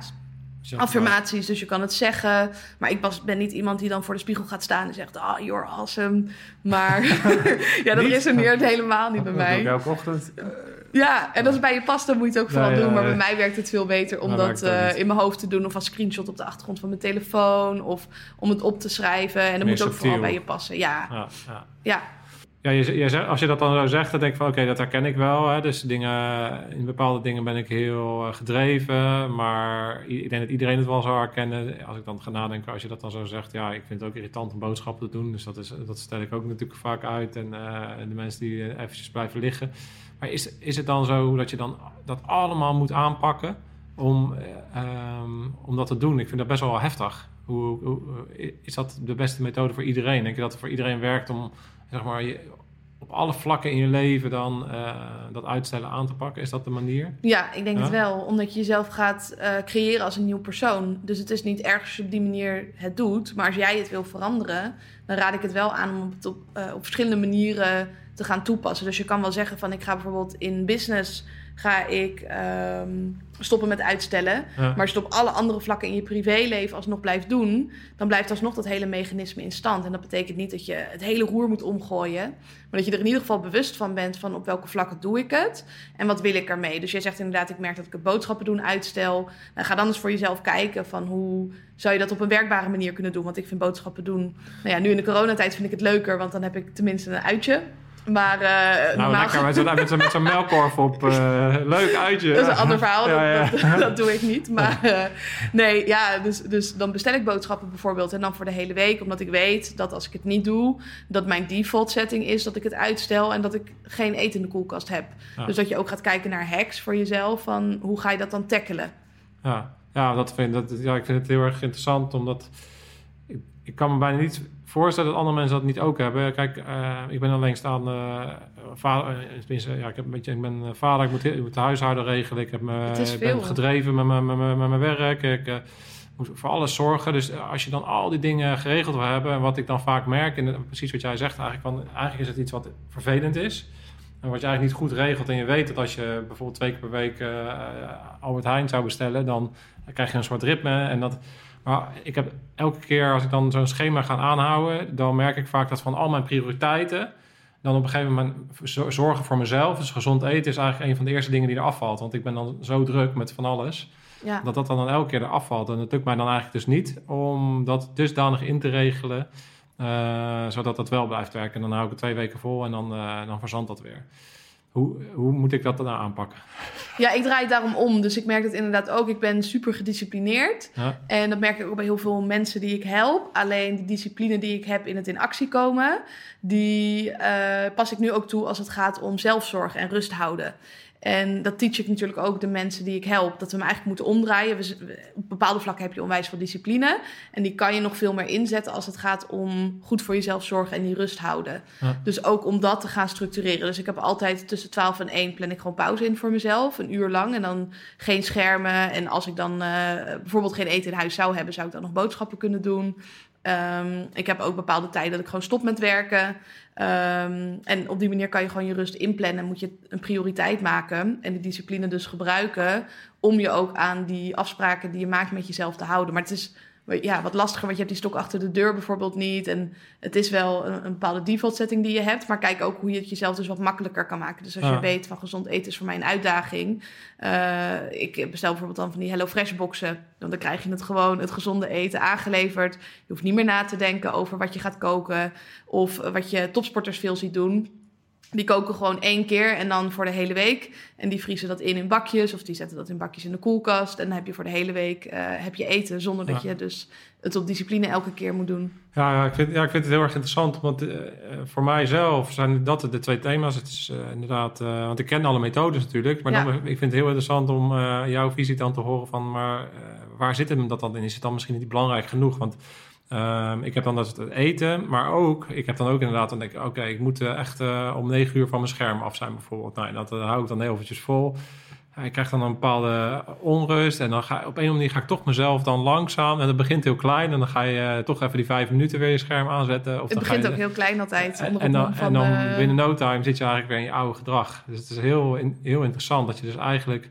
zeg- affirmaties, dus je kan het zeggen. Maar ik was, ben niet iemand die dan voor de spiegel gaat staan en zegt... Oh, you're awesome. Maar [laughs] ja, dat Niet? resoneert helemaal niet bij Dat doe ik mij. elke ochtend. Ja, en als het bij je past, dan moet je het ook vooral Ja, ja, doen. Maar ja. bij mij werkt het veel beter om dat eh, in mijn hoofd te doen... of als screenshot op de achtergrond van mijn telefoon... of om het op te schrijven. En dat Meer moet ook vooral bij je passen. Ja, Ja, ja. als je dat dan zo zegt, dan denk ik van oké, dat herken ik wel. Hè. Dus dingen, in bepaalde dingen ben ik heel eh, gedreven, maar ik denk dat iedereen het wel zou herkennen. Als ik dan ga nadenken, als je dat dan zo zegt, ja, ik vind het ook irritant om boodschappen te doen. Dus dat, is, dat stel ik ook natuurlijk vaak uit. En eh, de mensen die eh, eventjes blijven liggen. Maar is, is het dan zo dat je dan dat allemaal moet aanpakken om, eh, ehm, om dat te doen? Ik vind dat best wel heftig. Hoe, hoe, is dat de beste methode voor iedereen? Denk je dat het voor iedereen werkt om zeg maar, je, op alle vlakken in je leven dan eh, dat uitstellen aan te pakken? Is dat de manier? Ja, ik denk Ja? het wel. Omdat je jezelf gaat eh, creëren als een nieuw persoon. Dus het is niet erg als je op die manier het doet. Maar als jij het wil veranderen, dan raad ik het wel aan om het op, eh, op verschillende manieren te gaan toepassen. Dus je kan wel zeggen van ik ga bijvoorbeeld in business ga ik ehm, stoppen met uitstellen. Ja. Maar als je het op alle andere vlakken in je privéleven alsnog blijft doen, dan blijft alsnog dat hele mechanisme in stand. En dat betekent niet dat je het hele roer moet omgooien, maar dat je er in ieder geval bewust van bent van op welke vlakken doe ik het en wat wil ik ermee. Dus jij zegt inderdaad, ik merk dat ik het boodschappen doen uitstel. Nou, ga dan eens voor jezelf kijken van hoe zou je dat op een werkbare manier kunnen doen. Want ik vind boodschappen doen, nou ja, nu in de coronatijd vind ik het leuker, want dan heb ik tenminste een uitje. Maar eh Nou, lekker met zo'n met zo'n- met zo'n melkkorf op. eh, [laughs] leuk uitje. Dat is een ander verhaal, Ja, ja. Dat, dat, dat doe ik niet. Maar eh, nee, ja, dus, dus dan bestel ik boodschappen bijvoorbeeld en dan voor de hele week. Omdat ik weet dat als ik het niet doe, dat mijn default setting is dat ik het uitstel en dat ik geen eten in de koelkast heb. Ja. Dus dat je ook gaat kijken naar hacks voor jezelf, van hoe ga je dat dan tackelen? Ja, ja, dat vind, dat, ja, ik vind het heel erg interessant, omdat ik ik kan me bijna niet voorstellen dat andere mensen dat niet ook hebben. Kijk, uh, ik ben alleenstaande uh, vader. Uh, ja, ik, heb een beetje, ik ben vader, ik moet, ik moet de huishouden regelen. Ik heb me, ben gedreven met mijn, met, mijn, met mijn werk. Ik moet voor alles zorgen. Dus als je dan al die dingen geregeld wil hebben... en wat ik dan vaak merk, en precies wat jij zegt... eigenlijk, van, eigenlijk is het iets wat vervelend is... En wat je eigenlijk niet goed regelt en je weet dat als je bijvoorbeeld twee keer per week Albert Heijn zou bestellen, dan krijg je een soort ritme. En dat, maar ik heb elke keer als ik dan zo'n schema ga aanhouden, dan merk ik vaak dat van al mijn prioriteiten, dan op een gegeven moment zorgen voor mezelf. Dus gezond eten is eigenlijk een van de eerste dingen die er afvalt. Want ik ben dan zo druk met van alles. Ja. Dat dat dan elke keer eraf valt. En het lukt mij dan eigenlijk dus niet om dat dusdanig in te regelen. Uh, zodat dat wel blijft werken. En dan hou ik het twee weken vol en dan, uh, dan verzandt dat weer. Hoe, hoe moet ik dat dan aanpakken? Ja, ik draai het daarom om. Dus ik merk het inderdaad ook. Ik ben super gedisciplineerd. Ja. En dat merk ik ook bij heel veel mensen die ik help. Alleen die discipline die ik heb in het in actie komen... die uh, pas ik nu ook toe als het gaat om zelfzorg en rust houden. En dat teach ik natuurlijk ook de mensen die ik help. Dat we hem eigenlijk moeten omdraaien. We, op bepaalde vlakken heb je onwijs veel discipline. En die kan je nog veel meer inzetten als het gaat om goed voor jezelf zorgen en die rust houden. Dus ook om dat te gaan structureren. Dus ik heb altijd tussen 12 en 1 plan ik gewoon pauze in voor mezelf. Een uur lang. En dan geen schermen. En als ik dan uh, bijvoorbeeld geen eten in huis zou hebben, zou ik dan nog boodschappen kunnen doen. Um, ik heb ook bepaalde tijden dat ik gewoon stop met werken. Um, en op die manier kan je gewoon je rust inplannen. Moet je een prioriteit maken en die discipline dus gebruiken om je ook aan die afspraken die je maakt met jezelf te houden. Maar het is ja, wat lastiger, want je hebt die stok achter de deur bijvoorbeeld niet. En het is wel een, een bepaalde default setting die je hebt. Maar kijk ook hoe je het jezelf dus wat makkelijker kan maken. Dus als je weet van gezond eten is voor mij een uitdaging. Uh, ik bestel bijvoorbeeld dan van die Hello Fresh boxen. Dan krijg je het gewoon, het gezonde eten aangeleverd. Je hoeft niet meer na te denken over wat je gaat koken. Of wat je topsporters veel ziet doen. Die koken gewoon één keer en dan voor de hele week. En die vriezen dat in in bakjes of die zetten dat in bakjes in de koelkast. En dan heb je voor de hele week uh, heb je eten zonder dat je dus het op discipline elke keer moet doen. Ja, ja, ik, vind, ja ik vind het heel erg interessant. Want uh, voor mijzelf zijn dat de twee thema's. Het is uh, inderdaad, want ik ken alle methodes natuurlijk. Maar dan, ik vind het heel interessant om jouw visie dan te horen van... maar waar zit hem dat dan in? Is het dan misschien niet belangrijk genoeg? Want Um, ik heb dan dat het eten, maar ook, ik heb dan ook inderdaad, dan denk ik, oké, ik moet uh, echt uh, om negen uur van mijn scherm af zijn bijvoorbeeld. Nou, dat uh, hou ik dan heel eventjes vol. ik krijg dan een bepaalde onrust en dan ga op een of andere manier ga ik toch mezelf dan langzaam, en dat begint heel klein en dan ga je toch even die vijf minuten weer je scherm aanzetten. Of het begint ook heel klein altijd. En, en, dan, en dan binnen no time zit je eigenlijk weer in je oude gedrag. Dus het is heel, heel interessant dat je dus eigenlijk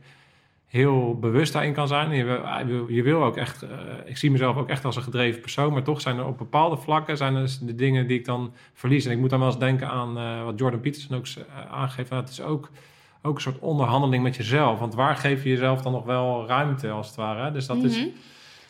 heel bewust daarin kan zijn. Je wil, je wil ook echt, uh, ik zie mezelf ook echt als een gedreven persoon, maar toch zijn er op bepaalde vlakken zijn er de dingen die ik dan verlies. En ik moet dan wel eens denken aan uh, wat Jordan Peterson ook uh, aangeeft. het is ook, ook een soort onderhandeling met jezelf. Want waar geef je jezelf dan nog wel ruimte, als het ware? Dus dat is mhm.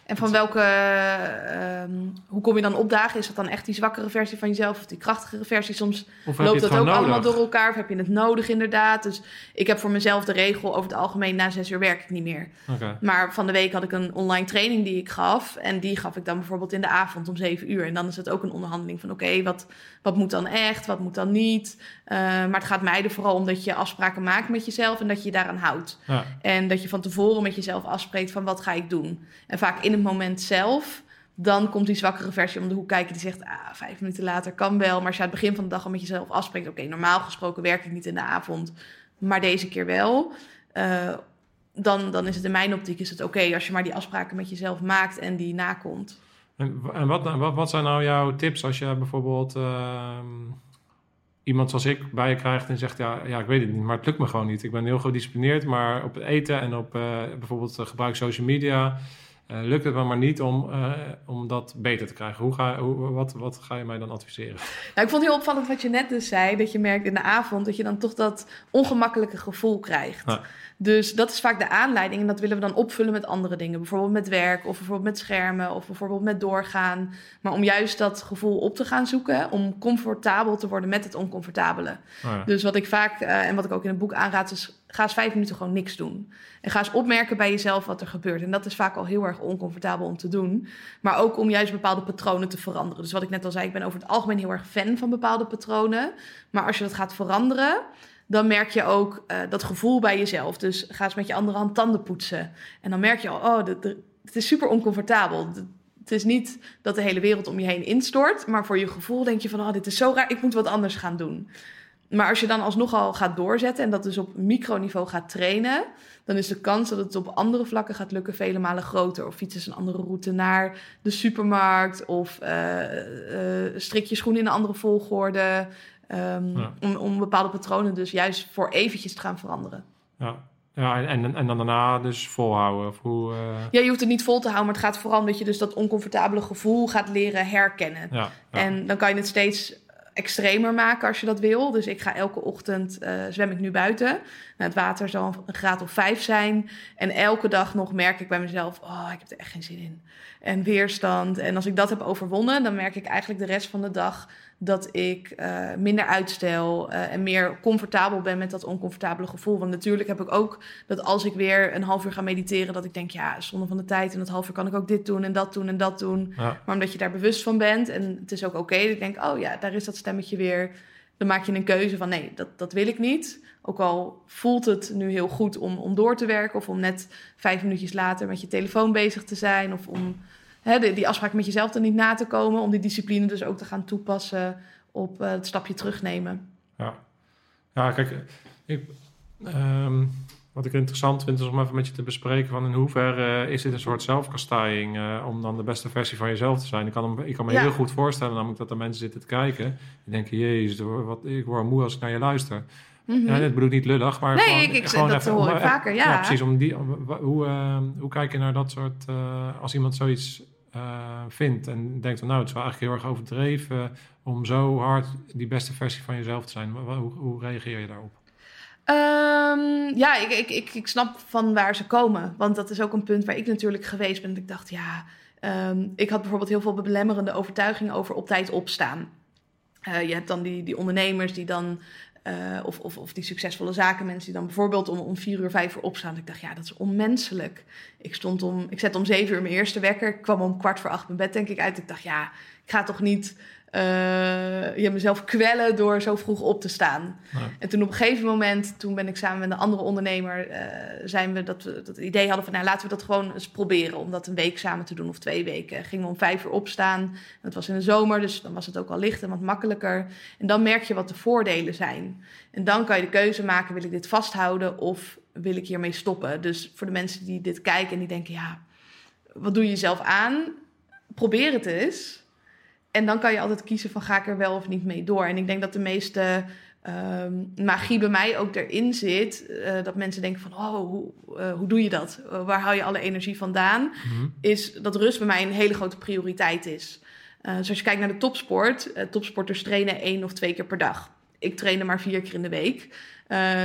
En van welke, uh, hoe kom je dan opdagen? Is dat dan echt die zwakkere versie van jezelf of die krachtigere versie? Soms loopt dat ook nodig? allemaal door elkaar of heb je het nodig inderdaad? Dus ik heb voor mezelf de regel, over het algemeen na zes uur werk ik niet meer. Okay. Maar van de week had ik een online training die ik gaf. En die gaf ik dan bijvoorbeeld in de avond om zeven uur. En dan is het ook een onderhandeling van oké, wat, wat moet dan echt, wat moet dan niet? Uh, maar het gaat mij er vooral om dat je afspraken maakt met jezelf en dat je je daaraan houdt. Ja. En dat je van tevoren met jezelf afspreekt van wat ga ik doen. En vaak in moment zelf, dan komt die zwakkere versie om de hoek kijken die zegt, ah, vijf minuten later kan wel. Maar als je aan het begin van de dag al met jezelf afspreekt, oké, normaal gesproken werk ik niet in de avond, maar deze keer wel. Uh, dan, dan is het in mijn optiek is het oké als je maar die afspraken met jezelf maakt en die nakomt. En, en wat, wat, zijn nou jouw tips als je bijvoorbeeld uh, iemand zoals ik bij je krijgt en zegt: ja, ja, ik weet het niet, maar het lukt me gewoon niet. Ik ben heel gedisciplineerd, maar op het eten en op uh, bijvoorbeeld gebruik social media uh, lukt het me maar niet om, uh, om dat beter te krijgen. Hoe ga, hoe, wat, wat ga je mij dan adviseren? Nou, ik vond het heel opvallend wat je net dus zei. Dat je merkt in de avond dat je dan toch dat ongemakkelijke gevoel krijgt. Ja. Dus dat is vaak de aanleiding. En dat willen we dan opvullen met andere dingen. Bijvoorbeeld met werk, of bijvoorbeeld met schermen, of bijvoorbeeld met doorgaan. Maar om juist dat gevoel op te gaan zoeken, om comfortabel te worden met het oncomfortabele. Oh ja. Dus wat ik vaak, uh, en wat ik ook in het boek aanraad, is ga eens vijf minuten gewoon niks doen. En ga eens opmerken bij jezelf wat er gebeurt. En dat is vaak al heel erg oncomfortabel om te doen. Maar ook om juist bepaalde patronen te veranderen. Dus wat ik net al zei, ik ben over het algemeen heel erg fan van bepaalde patronen. Maar als je dat gaat veranderen, dan merk je ook uh, dat gevoel bij jezelf. Dus ga eens met je andere hand tanden poetsen. En dan merk je al, oh, het is super oncomfortabel. Het is niet dat de hele wereld om je heen instort, maar voor je gevoel denk je van, oh, dit is zo raar, ik moet wat anders gaan doen. Maar als je dan alsnog al gaat doorzetten en dat dus op microniveau gaat trainen, dan is de kans dat het op andere vlakken gaat lukken vele malen groter. Of fietsen een andere route naar de supermarkt, of uh, strik je schoenen in een andere volgorde. Um, ja. om, om bepaalde patronen dus juist voor eventjes te gaan veranderen. Ja, ja, en, en dan daarna dus volhouden? Of hoe, uh... Ja, je hoeft het niet vol te houden, maar het gaat vooral dat je dus dat oncomfortabele gevoel gaat leren herkennen. Ja, ja. En dan kan je het steeds extremer maken als je dat wil. Dus ik ga elke ochtend uh, zwem ik nu buiten. Nou, het water zal een graad of vijf zijn. En elke dag nog merk ik bij mezelf: oh, ik heb er echt geen zin in. En weerstand. En als ik dat heb overwonnen, dan merk ik eigenlijk de rest van de dag dat ik uh, minder uitstel uh, en meer comfortabel ben met dat oncomfortabele gevoel. Want natuurlijk heb ik ook dat als ik weer een half uur ga mediteren, dat ik denk, ja, zonde van de tijd. En dat half uur kan ik ook dit doen en dat doen en dat doen. Ja. Maar omdat je daar bewust van bent en het is ook oké, okay, ik denk, oh ja, daar is dat stemmetje weer. Dan maak je een keuze van nee, dat, dat wil ik niet. Ook al voelt het nu heel goed om, om door te werken of om net vijf minuutjes later met je telefoon bezig te zijn of om hè, die, afspraak met jezelf er niet na te komen, om die discipline dus ook te gaan toepassen op uh, het stapje terugnemen. Ja, ja kijk, ik, um, wat ik interessant vind is om even met je te bespreken van in hoeverre is dit een soort zelfkastijding uh, om dan de beste versie van jezelf te zijn. Ik kan, ik kan me ja. heel goed voorstellen namelijk dat er mensen zitten te kijken die denken, jezus, wat, ik word moe als ik naar je luister. Mm -hmm. ja, dat bedoel ik niet lullig, maar nee, gewoon, ik, ik, gewoon dat even, hoor ik vaker, ja. ja. precies. Om die, om, hoe, uh, hoe kijk je naar dat soort, als iemand zoiets uh, vindt en denkt van nou, het is wel eigenlijk heel erg overdreven om zo hard die beste versie van jezelf te zijn. Hoe, hoe reageer je daarop? Um, ja, ik, ik, ik, ik snap van waar ze komen. Want dat is ook een punt waar ik natuurlijk geweest ben. Dat ik dacht, ja, um, ik had bijvoorbeeld heel veel belemmerende overtuigingen over op tijd opstaan. Uh, je hebt dan die, die ondernemers die dan uh, of, of, of die succesvolle zakenmensen die dan bijvoorbeeld om, om vier uur, vijf uur opstaan. Ik dacht, ja, dat is onmenselijk. Ik stond om, ik zet om zeven uur mijn eerste wekker. Ik kwam om kwart voor acht mijn bed, denk ik, uit. Ik dacht, ja, ik ga toch niet uh, je mezelf kwellen door zo vroeg op te staan. En toen op een gegeven moment, toen ben ik samen met een andere ondernemer, uh, zijn we dat, we dat het idee hadden van, nou laten we dat gewoon eens proberen, om dat een week samen te doen of twee weken. Gingen we om vijf uur opstaan. Het was in de zomer, dus dan was het ook al licht en wat makkelijker. En dan merk je wat de voordelen zijn. En dan kan je de keuze maken, wil ik dit vasthouden of wil ik hiermee stoppen? Dus voor de mensen die dit kijken en die denken, ja, wat doe je jezelf aan? Probeer het eens. En dan kan je altijd kiezen van ga ik er wel of niet mee door. En ik denk dat de meeste um, magie bij mij ook erin zit. Uh, dat mensen denken van, oh, hoe, uh, hoe doe je dat? Uh, waar haal je alle energie vandaan? Mm -hmm. Is dat rust bij mij een hele grote prioriteit is. dus als je kijkt naar de topsport, topsporters trainen één of twee keer per dag. Ik train er maar vier keer in de week.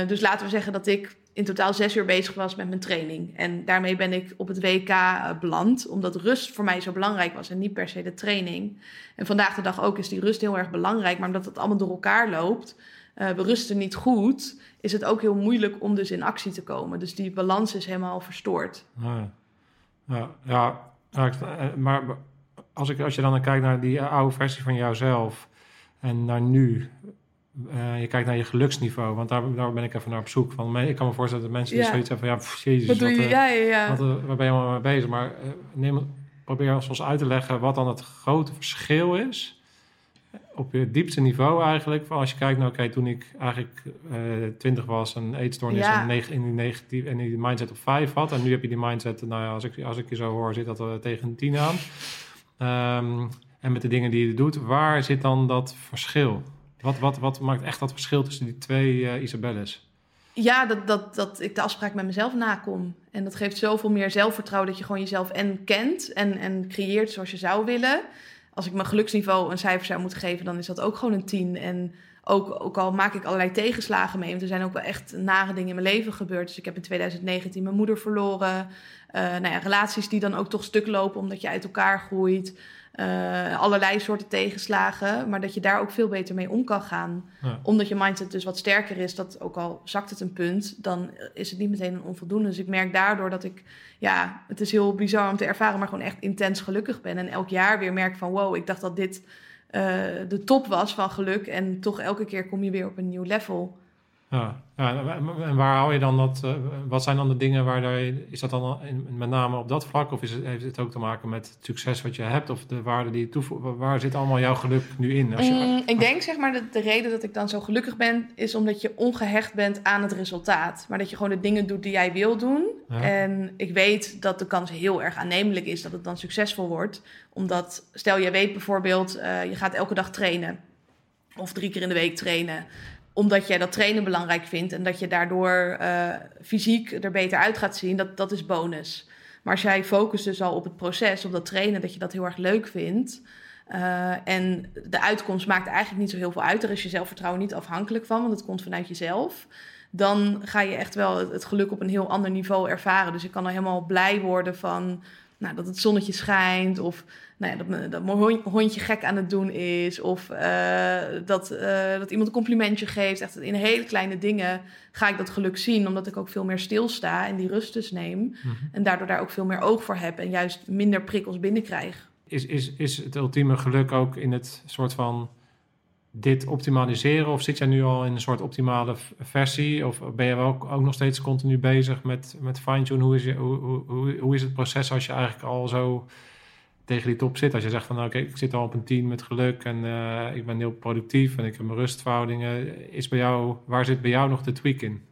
dus laten we zeggen dat ik in totaal zes uur bezig was met mijn training. En daarmee ben ik op het WK uh, beland, omdat rust voor mij zo belangrijk was en niet per se de training. En vandaag de dag ook is die rust heel erg belangrijk, maar omdat het allemaal door elkaar loopt, uh, we rusten niet goed, is het ook heel moeilijk om dus in actie te komen. Dus die balans is helemaal verstoord. Ja, ja, ja, ja eh, maar als, ik, als je dan kijkt naar die oude versie van jouzelf en naar nu, uh, je kijkt naar je geluksniveau, want daar, daar, ben ik even naar op zoek. Van, ik kan me voorstellen dat mensen die zoiets hebben van, ja, pff, jezus, wat, doe je? Wat, ja, ja. Wat, waar ben je allemaal mee bezig? Maar neem, probeer ons uit te leggen wat dan het grote verschil is op je diepste niveau eigenlijk. Van als je kijkt naar, oké, okay, toen ik eigenlijk 20 was en eetstoornis en, in die negatief en die mindset op 5 had. En nu heb je die mindset, nou ja, als ik, als ik je zo hoor, zit dat uh, tegen een 10 aan. Um, en met de dingen die je doet, waar zit dan dat verschil? Wat, wat, wat maakt echt dat verschil tussen die twee uh, Isabelles? Ja, dat, dat, dat ik de afspraak met mezelf nakom. En dat geeft zoveel meer zelfvertrouwen dat je gewoon jezelf en kent en, en creëert zoals je zou willen. Als ik mijn geluksniveau een cijfer zou moeten geven, dan is dat ook gewoon een 10. En ook, ook al maak ik allerlei tegenslagen mee, want er zijn ook wel echt nare dingen in mijn leven gebeurd. Dus ik heb in 2019 mijn moeder verloren. Uh, nou ja, relaties die dan ook toch stuk lopen omdat je uit elkaar groeit. Uh, allerlei soorten tegenslagen, maar dat je daar ook veel beter mee om kan gaan. Ja. Omdat je mindset dus wat sterker is, dat ook al zakt het een punt, dan is het niet meteen een onvoldoende. Dus ik merk daardoor dat ik, ja, het is heel bizar om te ervaren, maar gewoon echt intens gelukkig ben. En elk jaar weer merk van, wow, ik dacht dat dit uh, de top was van geluk. En toch elke keer kom je weer op een nieuw level. Ja, ja, en waar hou je dan dat? Uh, wat zijn dan de dingen waar daar, is dat dan in, met name op dat vlak? Of is het, heeft het ook te maken met het succes wat je hebt? Of de waarde die je toevoegt? Waar zit allemaal jouw geluk nu in? Als je, mm, ik denk zeg maar dat de reden dat ik dan zo gelukkig ben, is omdat je ongehecht bent aan het resultaat. Maar dat je gewoon de dingen doet die jij wil doen. En ik weet dat de kans heel erg aannemelijk is dat het dan succesvol wordt. Omdat, stel je weet bijvoorbeeld, uh, je gaat elke dag trainen. Of drie keer in de week trainen omdat jij dat trainen belangrijk vindt en dat je daardoor uh, fysiek er beter uit gaat zien, dat, dat is bonus. Maar als jij focust dus al op het proces, op dat trainen, dat je dat heel erg leuk vindt. Uh, en de uitkomst maakt eigenlijk niet zo heel veel uit. Er is je zelfvertrouwen niet afhankelijk van, want het komt vanuit jezelf. Dan ga je echt wel het geluk op een heel ander niveau ervaren. Dus ik kan er helemaal blij worden van nou, dat het zonnetje schijnt. Of nou ja, dat, dat mijn hondje gek aan het doen is. Of uh, dat, uh, dat iemand een complimentje geeft. Echt in hele kleine dingen ga ik dat geluk zien. Omdat ik ook veel meer stilsta en die rust dus neem. Mm -hmm. En daardoor daar ook veel meer oog voor heb. En juist minder prikkels binnenkrijg. Is, is, is het ultieme geluk ook in het soort van dit optimaliseren? Of zit jij nu al in een soort optimale versie? Of ben je ook, ook nog steeds continu bezig met, met fine-tune? Hoe is, je, hoe, hoe, hoe is het proces als je eigenlijk al zo tegen die top zit? Als je zegt van, nou, oké, ik zit al op een team met geluk en uh, ik ben heel productief en ik heb mijn rustverhoudingen. Is bij jou, waar zit bij jou nog de tweak in?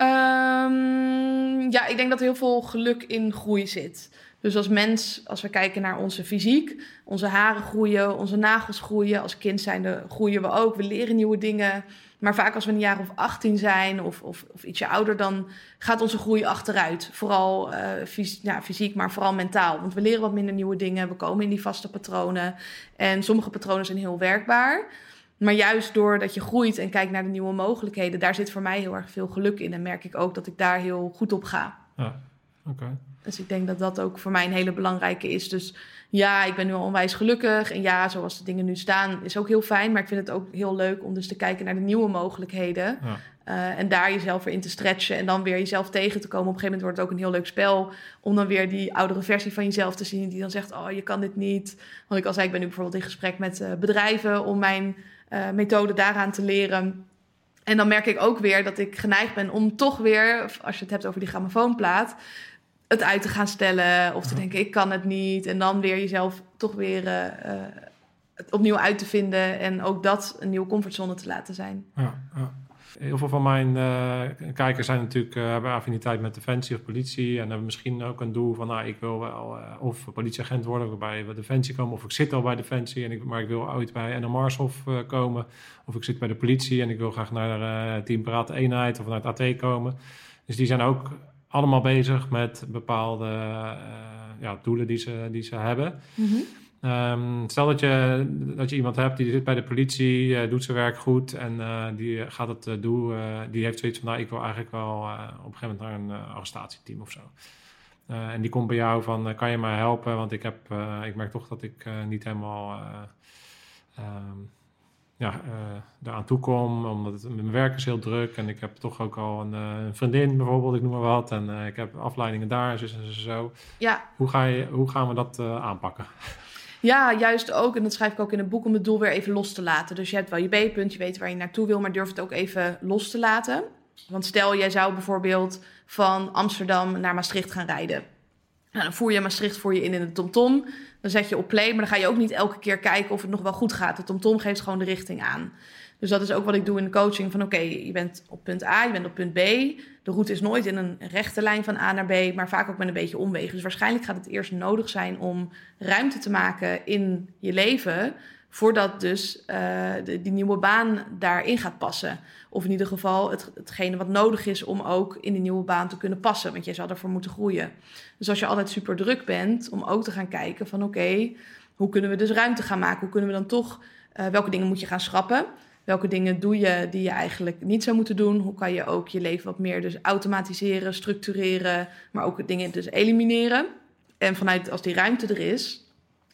Um, ja, ik denk dat heel veel geluk in groei zit. Dus als mens, als we kijken naar onze fysiek, onze haren groeien, onze nagels groeien. Als kind zijnde groeien we ook. We leren nieuwe dingen. Maar vaak als we een jaar of 18 zijn of, of, of ietsje ouder, dan gaat onze groei achteruit. Vooral ja, fysiek, maar vooral mentaal. Want we leren wat minder nieuwe dingen. We komen in die vaste patronen. En sommige patronen zijn heel werkbaar. Maar juist doordat je groeit en kijkt naar de nieuwe mogelijkheden, daar zit voor mij heel erg veel geluk in. En merk ik ook dat ik daar heel goed op ga. Ja, Dus ik denk dat dat ook voor mij een hele belangrijke is. Dus ja, ik ben nu al onwijs gelukkig. En ja, zoals de dingen nu staan, is ook heel fijn. Maar ik vind het ook heel leuk om dus te kijken naar de nieuwe mogelijkheden. Ja. Uh, en daar jezelf weer in te stretchen. En dan weer jezelf tegen te komen. Op een gegeven moment wordt het ook een heel leuk spel. Om dan weer die oudere versie van jezelf te zien. Die dan zegt, oh, je kan dit niet. Want ik al zei, ik ben nu bijvoorbeeld in gesprek met uh, bedrijven. Om mijn uh, methode daaraan te leren. En dan merk ik ook weer dat ik geneigd ben om toch weer, als je het hebt over die grammofoonplaat, het uit te gaan stellen of te denken ik kan het niet en dan weer jezelf toch weer uh, het opnieuw uit te vinden en ook dat een nieuwe comfortzone te laten zijn. Ja, ja. Heel veel van mijn uh, kijkers zijn natuurlijk, uh, hebben affiniteit met defensie of politie. En hebben misschien ook een doel van, nou, ik wil wel uh, of politieagent worden, of bij defensie komen. Of ik zit al bij defensie, en ik, maar ik wil ooit bij NMARShof komen. Of ik zit bij de politie en ik wil graag naar Team Parate Eenheid of naar het AT komen. Dus die zijn ook allemaal bezig met bepaalde ja, doelen die ze, die ze hebben. Mm -hmm. Um, stel dat je, dat je iemand hebt die zit bij de politie, uh, doet zijn werk goed en uh, die gaat het uh, doen. die heeft zoiets van, nou, ik wil eigenlijk wel op een gegeven moment naar een arrestatieteam of zo. en die komt bij jou van, kan je mij helpen? Want ik, heb, ik merk toch dat ik niet helemaal um, ja, eraan toe kom, omdat het, mijn werk is heel druk en ik heb toch ook al een, een vriendin bijvoorbeeld, ik noem maar wat. En ik heb afleidingen daar, en zo. Ja. Hoe, ga je, hoe gaan we dat aanpakken? Ja, juist ook. En dat schrijf ik ook in het boek om het doel weer even los te laten. Dus je hebt wel je B-punt, je weet waar je naartoe wil, maar durf het ook even los te laten. Want stel, jij zou bijvoorbeeld van Amsterdam naar Maastricht gaan rijden. Nou, dan voer je Maastricht voor je in in de TomTom. Dan zet je op play, maar dan ga je ook niet elke keer kijken of het nog wel goed gaat. De TomTom geeft gewoon de richting aan. Dus dat is ook wat ik doe in de coaching. Van oké, je bent op punt A, je bent op punt B. De route is nooit in een rechte lijn van A naar B, maar vaak ook met een beetje omwegen. Dus waarschijnlijk gaat het eerst nodig zijn om ruimte te maken in je leven. Voordat dus uh, de, die nieuwe baan daarin gaat passen. Of in ieder geval het, hetgene wat nodig is om ook in die nieuwe baan te kunnen passen. Want jij zal ervoor moeten groeien. Dus als je altijd super druk bent, om ook te gaan kijken van oké, hoe kunnen we dus ruimte gaan maken? Hoe kunnen we dan toch, uh, welke dingen moet je gaan schrappen? Welke dingen doe je die je eigenlijk niet zou moeten doen? Hoe kan je ook je leven wat meer dus automatiseren, structureren, maar ook dingen dus elimineren? En vanuit als die ruimte er is,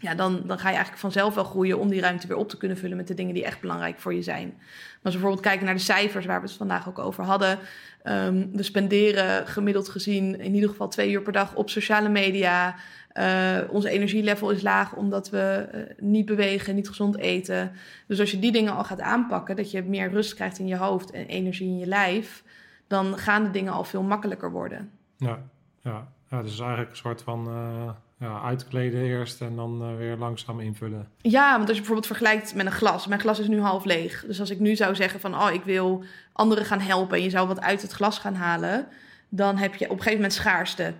ja, dan, dan ga je eigenlijk vanzelf wel groeien om die ruimte weer op te kunnen vullen met de dingen die echt belangrijk voor je zijn. Maar als we bijvoorbeeld kijken naar de cijfers waar we het vandaag ook over hadden. Um, we spenderen gemiddeld gezien in ieder geval twee uur per dag op sociale media. Uh, onze energielevel is laag omdat we uh, niet bewegen, niet gezond eten. Dus als je die dingen al gaat aanpakken, dat je meer rust krijgt in je hoofd en energie in je lijf, dan gaan de dingen al veel makkelijker worden. Ja, ja. ja dus eigenlijk een soort van uh, ja, uitkleden eerst en dan weer langzaam invullen. Ja, want als je bijvoorbeeld vergelijkt met een glas. Mijn glas is nu half leeg. Dus als ik nu zou zeggen van, oh, ik wil anderen gaan helpen en je zou wat uit het glas gaan halen, dan heb je op een gegeven moment schaarste.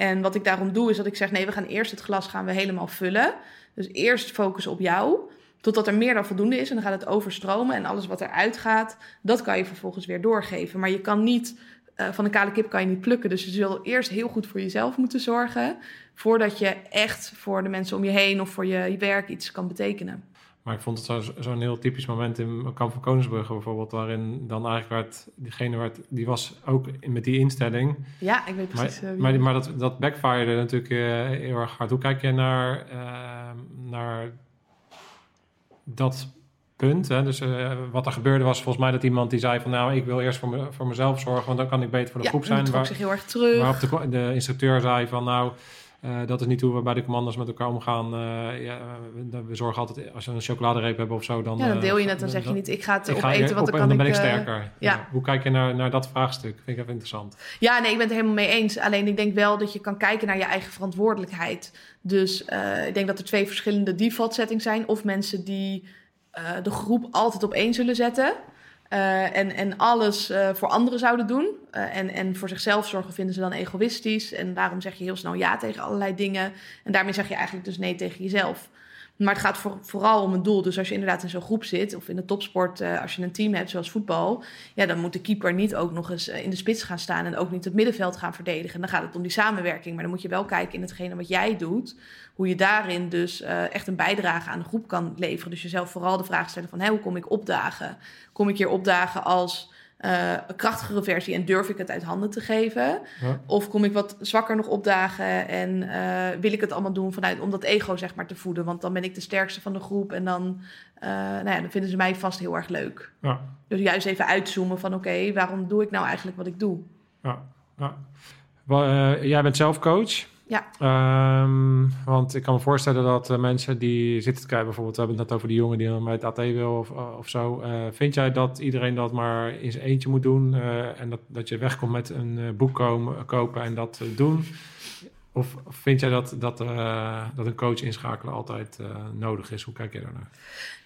En wat ik daarom doe, is dat ik zeg: nee, we gaan eerst het glas gaan we helemaal vullen. Dus eerst focussen op jou, totdat er meer dan voldoende is. En dan gaat het overstromen. En alles wat eruit gaat, dat kan je vervolgens weer doorgeven. Maar je kan niet, uh, van een kale kip kan je niet plukken. Dus je zult eerst heel goed voor jezelf moeten zorgen. Voordat je echt voor de mensen om je heen of voor je, je werk iets kan betekenen. Maar ik vond het zo'n zo heel typisch moment in Kamp van Koningsbrugge bijvoorbeeld, waarin dan eigenlijk werd, diegene werd, die was ook met die instelling. Ja, ik weet precies. Maar, uh, maar, maar, dat, dat backfired natuurlijk uh, heel erg hard. Hoe kijk je naar, uh, naar dat punt? Hè? Dus wat er gebeurde was volgens mij dat iemand die zei van nou, ik wil eerst voor, me, voor mezelf zorgen, want dan kan ik beter voor de ja, groep zijn. Ja, zich heel erg terug. Waarop de, de instructeur zei van nou, uh, dat is niet hoe we bij de commanders met elkaar omgaan. Uh, ja, we, we, zorgen altijd, als we een chocoladereep hebben of zo, dan... Ja, dan deel je het, dan, zeg je niet, ik ga het ik opeten, want dan kan dan ben ik... sterker. Ja. ja. Hoe kijk je naar, naar dat vraagstuk? Vind ik even interessant. Ja, nee, ik ben het helemaal mee eens. Alleen ik denk wel dat je kan kijken naar je eigen verantwoordelijkheid. Dus ik denk dat er twee verschillende default settings zijn. Of mensen die de groep altijd op één zullen zetten... Uh, en, en alles uh, voor anderen zouden doen. Uh, en, en voor zichzelf zorgen vinden ze dan egoïstisch. En daarom zeg je heel snel ja tegen allerlei dingen. En daarmee zeg je eigenlijk dus nee tegen jezelf. Maar het gaat voor, vooral om een doel. Dus als je inderdaad in zo'n groep zit, of in de topsport, als je een team hebt zoals voetbal, ja, dan moet de keeper niet ook nog eens in de spits gaan staan en ook niet het middenveld gaan verdedigen. Dan gaat het om die samenwerking. Maar dan moet je wel kijken in hetgene wat jij doet, hoe je daarin dus uh, echt een bijdrage aan de groep kan leveren. Dus jezelf vooral de vraag stellen van, hoe kom ik opdagen? Kom ik hier opdagen als uh, een krachtigere versie en durf ik het uit handen te geven? Ja. Of kom ik wat zwakker nog opdagen en uh, wil ik het allemaal doen vanuit om dat ego zeg maar te voeden? Want dan ben ik de sterkste van de groep en dan, nou ja, dan vinden ze mij vast heel erg leuk. Ja. Dus juist even uitzoomen van oké, okay, waarom doe ik nou eigenlijk wat ik doe? Ja, ja. Well, jij bent zelf coach. Ja. Um, want ik kan me voorstellen dat uh, mensen die zitten te kijken, bijvoorbeeld, we hebben het net over die jongen die dan bij het AT wil of, of zo. Uh, vind jij dat iedereen dat maar in zijn eentje moet doen en dat, dat je wegkomt met een boek komen, kopen en dat doen? Of vind jij dat, dat, dat een coach inschakelen altijd nodig is? Hoe kijk je daarnaar?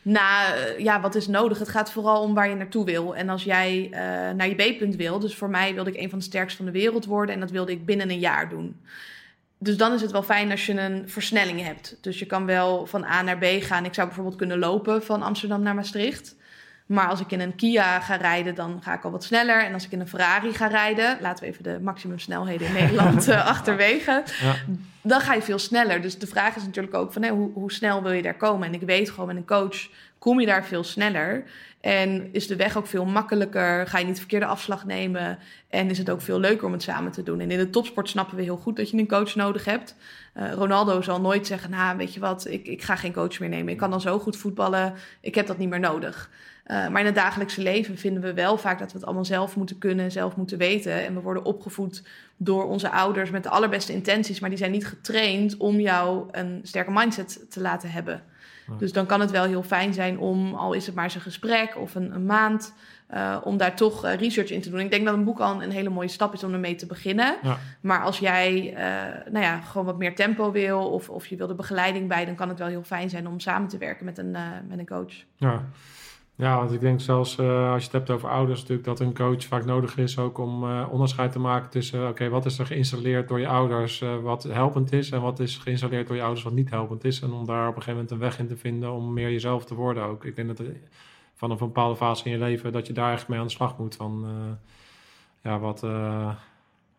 Nou ja, wat is nodig? Het gaat vooral om waar je naartoe wil. En als jij naar je B-punt wil, dus voor mij wilde ik een van de sterkste van de wereld worden en dat wilde ik binnen een jaar doen dus dan is het wel fijn als je een versnelling hebt. Dus je kan wel van A naar B gaan. Ik zou bijvoorbeeld kunnen lopen van Amsterdam naar Maastricht. Maar als ik in een Kia ga rijden, dan ga ik al wat sneller. En als ik in een Ferrari ga rijden, laten we even de maximumsnelheden in [laughs] Nederland uh, achterwege, ja. dan ga je veel sneller. Dus de vraag is natuurlijk ook van hoe, hoe snel wil je daar komen? En ik weet gewoon met een coach kom je daar veel sneller. En is de weg ook veel makkelijker? Ga je niet de verkeerde afslag nemen? En is het ook veel leuker om het samen te doen? En in de topsport snappen we heel goed dat je een coach nodig hebt. Uh, Ronaldo zal nooit zeggen: Nou, weet je wat, ik, ik ga geen coach meer nemen. Ik kan dan zo goed voetballen, ik heb dat niet meer nodig. Uh, maar in het dagelijkse leven vinden we wel vaak dat we het allemaal zelf moeten kunnen, zelf moeten weten. En we worden opgevoed door onze ouders met de allerbeste intenties, maar die zijn niet getraind om jou een sterke mindset te laten hebben. Dus dan kan het wel heel fijn zijn om, al is het maar eens een gesprek of een, een maand, uh, om daar toch uh, research in te doen. Ik denk dat een boek al een hele mooie stap is om ermee te beginnen. Ja. Maar als jij uh, nou ja, gewoon wat meer tempo wil of, of je wil de begeleiding bij, dan kan het wel heel fijn zijn om samen te werken met een, met een coach. Ja. Ja, want ik denk zelfs uh, als je het hebt over ouders, natuurlijk dat een coach vaak nodig is ook om uh, onderscheid te maken tussen, oké, wat is er geïnstalleerd door je ouders uh, wat helpend is en wat is geïnstalleerd door je ouders wat niet helpend is. En om daar op een gegeven moment een weg in te vinden om meer jezelf te worden ook. Ik denk dat vanaf een bepaalde fase in je leven dat je daar echt mee aan de slag moet van, ja, wat,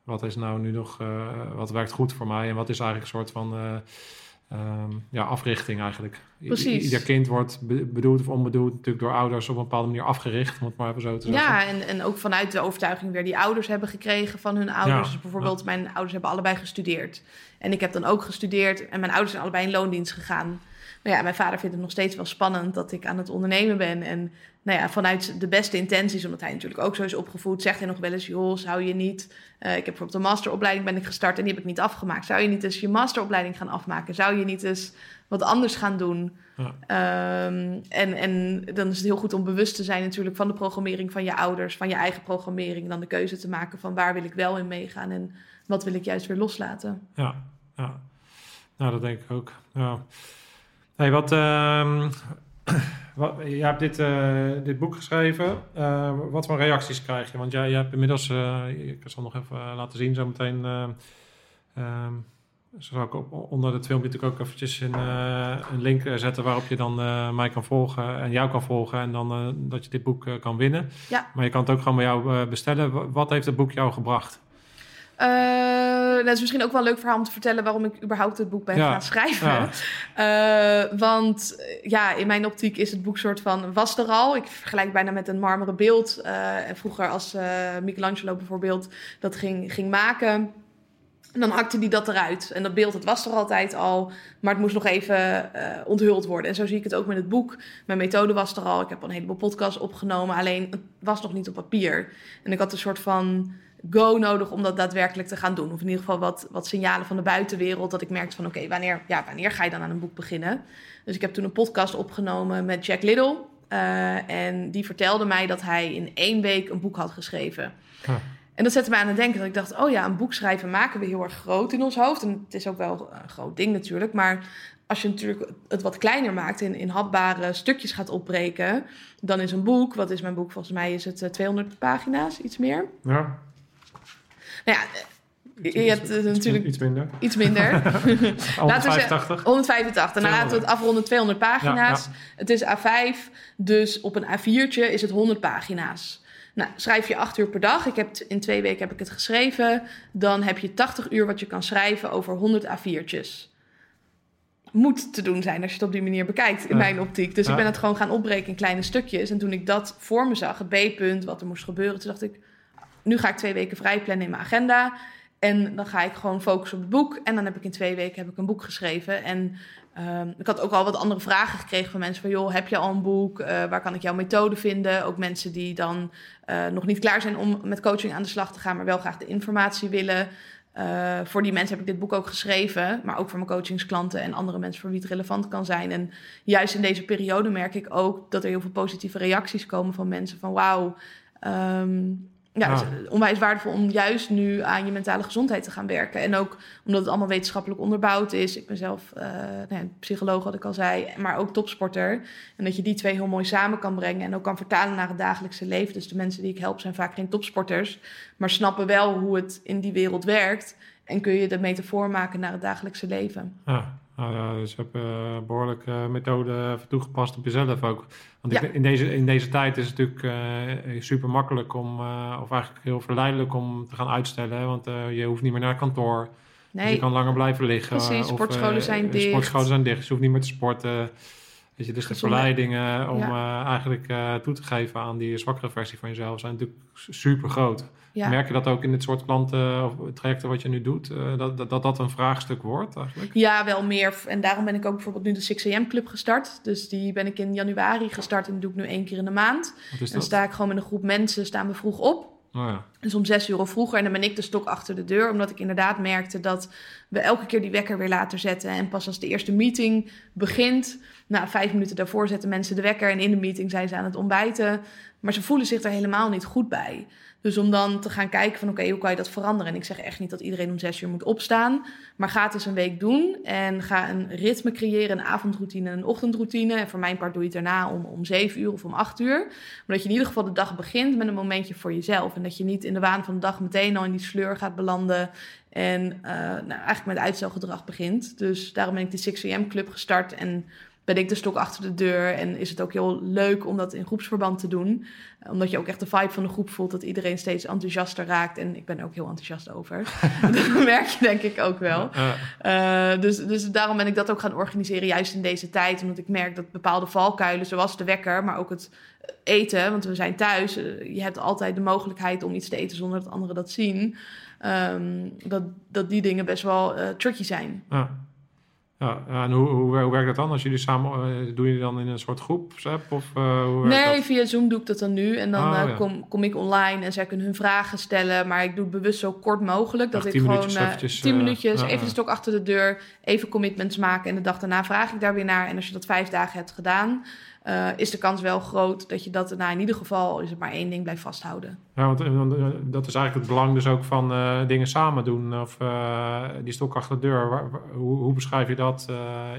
wat is nou nu nog, wat werkt goed voor mij en wat is eigenlijk een soort van ehm, ja, africhting eigenlijk. I- Precies. Ieder kind wordt be- bedoeld of onbedoeld natuurlijk door ouders op een bepaalde manier afgericht, om het maar even zo te zeggen. Ja, en, en ook vanuit de overtuiging weer die ouders hebben gekregen van hun ouders. Ja, Dus bijvoorbeeld, mijn ouders hebben allebei gestudeerd. En ik heb dan ook gestudeerd en mijn ouders zijn allebei in loondienst gegaan. Ja, mijn vader vindt het nog steeds wel spannend dat ik aan het ondernemen ben. En nou ja, vanuit de beste intenties, omdat hij natuurlijk ook zo is opgevoed, zegt hij nog wel eens: joh, zou je niet. eh, ik heb bijvoorbeeld een masteropleiding ben ik gestart en die heb ik niet afgemaakt. Zou je niet eens je masteropleiding gaan afmaken? Zou je niet eens wat anders gaan doen? Ja. Ehm, en, en dan is het heel goed om bewust te zijn natuurlijk van de programmering van je ouders, van je eigen programmering. Dan de keuze te maken van waar wil ik wel in meegaan en wat wil ik juist weer loslaten. Ja, ja. Nou, dat denk ik ook. Ja. Hey, wat, ehm, [clears throat] wat, je hebt dit, eh, dit boek geschreven. Eh, wat voor reacties krijg je? Want jij, jij hebt inmiddels, eh, ik zal nog even laten zien zo meteen. eh, ehm, zo zal ik op, onder het filmpje natuurlijk ook eventjes een, een link zetten waarop je dan mij kan volgen en jou kan volgen. En dan dat je dit boek kan winnen. Ja. Maar je kan het ook gewoon bij jou bestellen. Wa- Wat heeft het boek jou gebracht? Eh, dat is misschien ook wel een leuk verhaal om te vertellen waarom ik überhaupt het boek ben Ja, gaan schrijven. ja. [laughs] Eh, want eh, ja, in mijn optiek is het boek soort van was er al. Ik vergelijk bijna met een marmeren beeld. En vroeger als Michelangelo bijvoorbeeld dat ging, ging maken. En dan hakte hij dat eruit. En dat beeld, het was er altijd al. Maar het moest nog even onthuld worden. En zo zie ik het ook met het boek. Mijn methode was er al. Ik heb al een heleboel podcasts opgenomen. Alleen het was nog niet op papier. En ik had een soort van go nodig om dat daadwerkelijk te gaan doen. Of in ieder geval wat, wat signalen van de buitenwereld. Dat ik merkte van oké, wanneer, ja, wanneer ga je dan aan een boek beginnen? Dus ik heb toen een podcast opgenomen met Jack Little. Eh, en die vertelde mij dat hij in één week een boek had geschreven. En dat zette me aan het denken. Dat ik dacht, oh ja, een boek schrijven maken we heel erg groot in ons hoofd. En het is ook wel een groot ding natuurlijk. Maar als je natuurlijk het wat kleiner maakt, in, in hapbare stukjes gaat opbreken, dan is een boek, wat is mijn boek? Volgens mij is het eh, 200 pagina's, iets meer. Ja, Nou ja, je, hebt eh, natuurlijk iets minder. iets minder. 185. 185. Nou, laten we het afronden 200 pagina's. Ja, Het is A5, dus op een A4'tje is het 100 pagina's. Nou, schrijf je acht uur per dag. Ik heb in twee weken heb ik het geschreven. Dan heb je 80 uur wat je kan schrijven over 100 A4'tjes. Moet te doen zijn als je het op die manier bekijkt, in Ja. mijn optiek. Dus ik ben het gewoon gaan opbreken in kleine stukjes. En toen ik dat voor me zag, het B-punt, wat er moest gebeuren, toen dacht ik, nu ga ik twee weken vrij plannen in mijn agenda. En dan ga ik gewoon focussen op het boek. En dan heb ik in twee weken heb ik een boek geschreven. En ehm, ik had ook al wat andere vragen gekregen van mensen van... joh, heb je al een boek? Eh, waar kan ik jouw methode vinden? Ook mensen die dan eh, nog niet klaar zijn om met coaching aan de slag te gaan... maar wel graag de informatie willen. Eh, voor die mensen heb ik dit boek ook geschreven. Maar ook voor mijn coachingsklanten en andere mensen voor wie het relevant kan zijn. En juist in deze periode merk ik ook dat er heel veel positieve reacties komen van mensen van... wauw, ehm, ja, Ah. het is onwijs waardevol om juist nu aan je mentale gezondheid te gaan werken. En ook omdat het allemaal wetenschappelijk onderbouwd is. Ik ben zelf eh, nou ja, psycholoog, wat ik al zei, maar ook topsporter. En dat je die twee heel mooi samen kan brengen en ook kan vertalen naar het dagelijkse leven. Dus de mensen die ik help zijn vaak geen topsporters, maar snappen wel hoe het in die wereld werkt. En kun je de metafoor maken naar het dagelijkse leven. Ja, nou ja, dus je hebt eh, behoorlijk eh, methode toegepast op jezelf ook. Want Ja. in, deze, in deze tijd is het natuurlijk eh, super makkelijk om, of eigenlijk heel verleidelijk om te gaan uitstellen. hè, Want je hoeft niet meer naar kantoor. Dus je kan langer blijven liggen. Precies, sportscholen zijn dicht. Sportscholen zijn dicht, dus je hoeft niet meer te sporten. Weet je, dus de verleidingen om Ja. eigenlijk toe te geven aan die zwakkere versie van jezelf zijn natuurlijk super groot. Ja. Merk je dat ook in dit soort klanten of trajecten wat je nu doet, eh, dat, dat, dat dat een vraagstuk wordt eigenlijk? Ja, wel meer. En daarom ben ik ook bijvoorbeeld nu de 6am Club gestart. Dus die ben ik in januari gestart en die doe ik nu één keer in de maand. Dan sta ik gewoon met een groep mensen, staan we vroeg op. Oh ja. Dus om zes uur of vroeger. En dan ben ik de stok achter de deur. Omdat ik inderdaad merkte dat we elke keer die wekker weer later zetten. En pas als de eerste meeting begint. Nou, vijf minuten daarvoor zetten mensen de wekker. En in de meeting zijn ze aan het ontbijten. Maar ze voelen zich er helemaal niet goed bij. Dus om dan te gaan kijken van oké, hoe kan je dat veranderen? En ik zeg echt niet dat iedereen om zes uur moet opstaan. Maar ga het eens een week doen. En ga een ritme creëren. Een avondroutine en een ochtendroutine. En voor mijn part doe je het daarna om, om zeven uur of om acht uur. Maar dat je in ieder geval de dag begint met een momentje voor jezelf. En dat je niet in de waan van de dag meteen al in die sleur gaat belanden. En eh, nou, eigenlijk met uitstelgedrag begint. Dus daarom ben ik de 6am Club gestart. En ben ik de stok achter de deur. En is het ook heel leuk om dat in groepsverband te doen. Omdat je ook echt de vibe van de groep voelt. Dat iedereen steeds enthousiaster raakt. En ik ben ook heel enthousiast over. [laughs] [laughs] dat merk je denk ik ook wel. Uh, dus, dus daarom ben ik dat ook gaan organiseren. Juist in deze tijd. Omdat ik merk dat bepaalde valkuilen. Zoals de wekker. Maar ook het eten. Want we zijn thuis. Je hebt altijd de mogelijkheid om iets te eten zonder dat anderen dat zien. Um, dat, dat die dingen best wel uh, tricky zijn. Ja. Ja, en hoe, hoe, hoe, werkt dat dan? Als jullie samen, uh, doen jullie dan in een soort groep? Of, uh, hoe nee, via Zoom doe ik dat dan nu. En dan oh, uh, kom, kom ik online en zij kunnen hun vragen stellen. Maar ik doe het bewust zo kort mogelijk. Dat ik gewoon eventjes, tien minuutjes, even de stok achter de deur, even commitments maken. En de dag daarna vraag ik daar weer naar. En als je dat vijf dagen hebt gedaan, uh, is de kans wel groot dat je dat daarna in ieder geval, is het maar één ding, blijft vasthouden. Ja, want, eh, dat is eigenlijk het belang dus ook van uh, dingen samen doen. Of die stok achter de deur. Waar, hoe, hoe, beschrijf je dat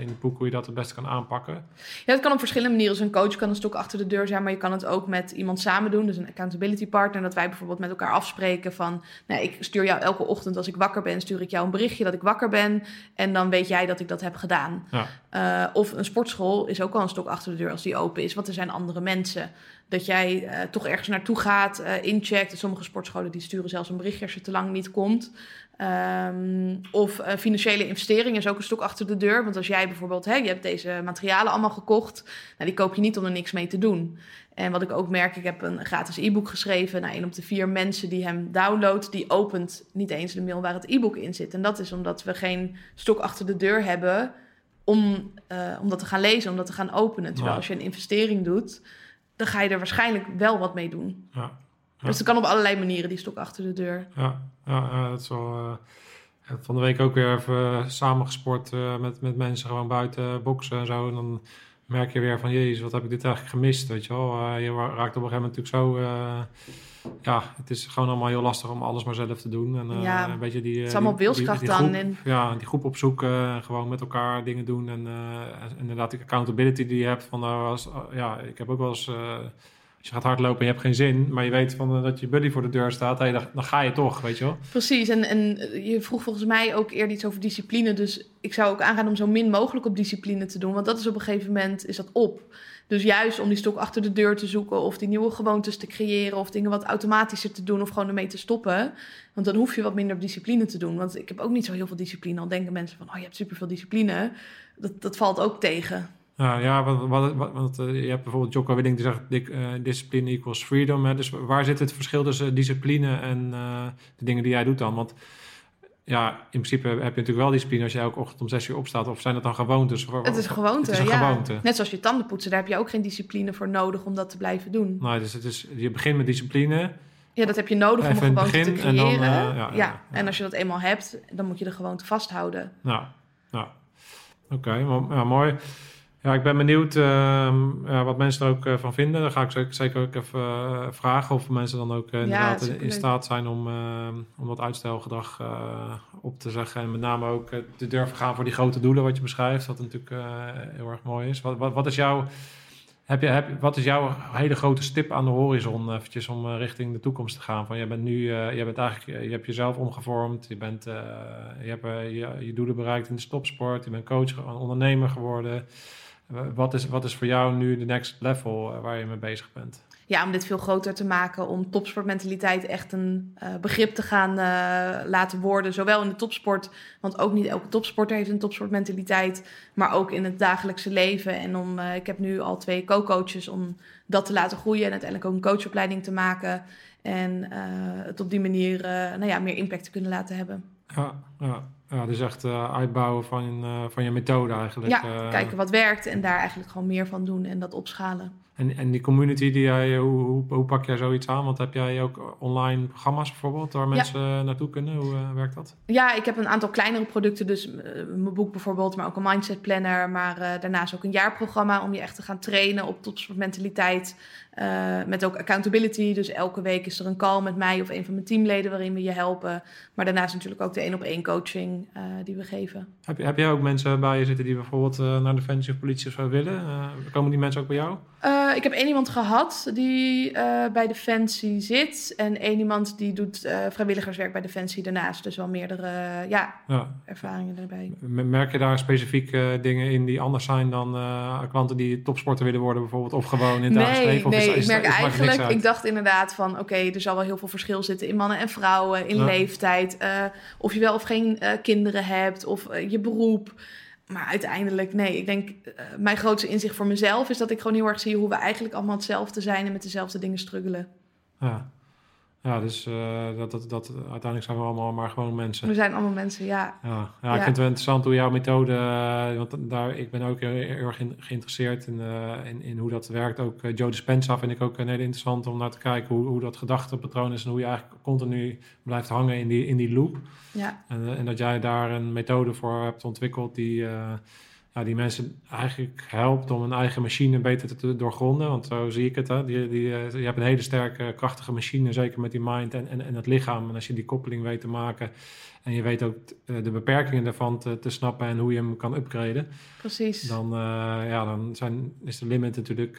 in het boek, hoe je dat het beste kan aanpakken? Ja, het kan op verschillende manieren. Dus een coach kan een stok achter de deur zijn, maar je kan het ook met iemand samen doen. Dus een accountability partner. Dat wij bijvoorbeeld met elkaar afspreken van, nou, ik stuur jou elke ochtend als ik wakker ben, stuur ik jou een berichtje dat ik wakker ben. En dan weet jij dat ik dat heb gedaan. Ja. of een sportschool is ook al een stok achter de deur als die open is, want er zijn andere mensen. Dat jij uh, toch ergens naartoe gaat, uh, incheckt. Sommige sportscholen die sturen zelfs een berichtje als je te lang niet komt. Um, of uh, financiële investering is ook een stok achter de deur. Want als jij bijvoorbeeld, hè, je hebt deze materialen allemaal gekocht, nou, die koop je niet om er niks mee te doen. En wat ik ook merk, ik heb een gratis e-book geschreven. Nou, een op de vier mensen die hem downloadt, die opent niet eens de mail waar het e-book in zit. En dat is omdat we geen stok achter de deur hebben om, uh, om dat te gaan lezen, om dat te gaan openen. Terwijl ja. als je een investering doet, dan ga je er waarschijnlijk wel wat mee doen. Ja. ja. Dus dat kan op allerlei manieren, die stok achter de deur. Ja, ja dat is wel... Uh, van de week ook weer even samen gesport uh, met, met mensen gewoon buiten boksen en zo. En dan merk je weer van, jezus, wat heb ik dit eigenlijk gemist, weet je wel. je raakt op een gegeven moment natuurlijk zo ja, het is gewoon allemaal heel lastig om alles maar zelf te doen. En, ja, uh, een beetje die, het is allemaal wilskracht dan. En... Ja, die groep opzoeken en gewoon met elkaar dingen doen. En inderdaad, die accountability die je hebt. Van, als, ja, ik heb ook wel eens... je gaat hardlopen en je hebt geen zin, maar je weet van, dat je buddy voor de deur staat, dan, dan, ga je toch, weet je wel. Precies, en, en je vroeg volgens mij ook eerder iets over discipline. Dus ik zou ook aangaan om zo min mogelijk op discipline te doen, want dat is op een gegeven moment is dat op. Dus juist om die stok achter de deur te zoeken of die nieuwe gewoontes te creëren of dingen wat automatischer te doen of gewoon ermee te stoppen. Want dan hoef je wat minder discipline te doen. Want ik heb ook niet zo heel veel discipline. Al denken mensen van, oh je hebt superveel discipline. Dat, dat valt ook tegen. Ja, ja want, wat, want uh, je hebt bijvoorbeeld Jocko Willing die zegt uh, discipline equals freedom. Hè? Dus waar zit het verschil tussen discipline en uh, de dingen die jij doet dan? Want ja, in principe heb je natuurlijk wel discipline als je elke ochtend om zes uur opstaat. Of zijn dat dan gewoontes? Het is gewoonte, het is ja. gewoonte. Net zoals je tanden poetsen, daar heb je ook geen discipline voor nodig om dat te blijven doen. Nee, dus het is, je begint met discipline. Ja, dat heb je nodig om een gewoonte te creëren. En, dan, ja, ja, ja, en als je dat eenmaal hebt, dan moet je de gewoonte vasthouden. Nou, nou. oké, okay, mooi. Ja, ik ben benieuwd uh, ja, wat mensen er ook uh, van vinden. Dan ga ik zeker ook even uh, vragen of mensen dan ook inderdaad ja, in staat zijn om, om dat uitstelgedrag op te zeggen. En met name ook te durven gaan voor die grote doelen wat je beschrijft. Wat natuurlijk heel erg mooi is. Wat, wat, wat, is jouw, heb je, heb, wat is jouw hele grote stip aan de horizon eventjes om richting de toekomst te gaan? Van, je bent nu, je bent eigenlijk, je hebt jezelf omgevormd. Je, bent, je hebt je, je doelen bereikt in de stopsport. Je bent coach, ondernemer geworden. Wat is, wat is voor jou nu de next level eh, waar je mee bezig bent? Ja, om dit veel groter te maken, om topsportmentaliteit echt een uh, begrip te gaan uh, laten worden. Zowel in de topsport, want ook niet elke topsporter heeft een topsportmentaliteit, maar ook in het dagelijkse leven. En om, uh, ik heb nu al twee co-coaches om dat te laten groeien en uiteindelijk ook een coachopleiding te maken. En het op die manier nou ja, meer impact te kunnen laten hebben. Ja, ja. Ja, dus echt uh, uitbouwen van, uh, van je methode eigenlijk. Ja, uh, kijken wat werkt en daar eigenlijk gewoon meer van doen en dat opschalen. En, en die community, die jij, hoe, hoe, hoe, pak jij zoiets aan? Want heb jij ook online programma's bijvoorbeeld waar mensen ja. naartoe kunnen? Hoe werkt dat? Ja, ik heb een aantal kleinere producten. Dus mijn boek bijvoorbeeld, maar ook een mindset planner. Maar daarnaast ook een jaarprogramma om je echt te gaan trainen op topsportmentaliteit. Met ook accountability. Dus elke week is er een call met mij of een van mijn teamleden waarin we je helpen. Maar daarnaast natuurlijk ook de één op één coaching die we geven. Heb, heb jij ook mensen bij je zitten die bijvoorbeeld naar Defensie of politie of zo willen? komen die mensen ook bij jou? Ik heb één iemand gehad die eh, bij Defensie zit. En één iemand die doet eh, vrijwilligerswerk bij Defensie daarnaast. Dus wel meerdere ja, Ja. ervaringen erbij. Merk je daar specifieke dingen in die anders zijn dan eh, klanten die topsporter willen worden bijvoorbeeld? Of gewoon in het dagelijks Nee, leven? Of nee is- ik merk is- eigenlijk... Ik dacht inderdaad van... Oké, er zal wel heel veel verschil zitten in mannen en vrouwen. In Ja. leeftijd. eh, of je wel of geen eh, kinderen hebt. Of eh, je beroep. Maar uiteindelijk, nee. Ik denk, eh, mijn grootste inzicht voor mezelf... is dat ik gewoon heel erg zie hoe we eigenlijk allemaal hetzelfde zijn... en met dezelfde dingen struggelen. Ja, ja dus eh, dat, dat, dat, uiteindelijk zijn we allemaal maar gewoon mensen. We zijn allemaal mensen, ja. Ja, ja, ik vind het wel interessant hoe jouw methode, eh, want daar, ik ben ook heel, heel erg in- geïnteresseerd in, eh, in, in hoe dat werkt. Ook eh, Joe Dispenza vind ik ook een hele interessant om naar te kijken hoe, hoe dat gedachtepatroon is en hoe je eigenlijk continu blijft hangen in die, in die loop. ja. En, en dat jij daar een methode voor hebt ontwikkeld die, ja, die mensen eigenlijk helpt om hun eigen machine beter te, doorgronden. Want zo zie ik het. Hè. Die, die, eh, je hebt een hele sterke, krachtige machine, zeker met die mind en, en, en het lichaam. En als je die koppeling weet te maken en je weet ook eh, de beperkingen daarvan te, te snappen en hoe je hem kan upgraden, Precies. dan, eh, ja, dan zijn, is de limit natuurlijk,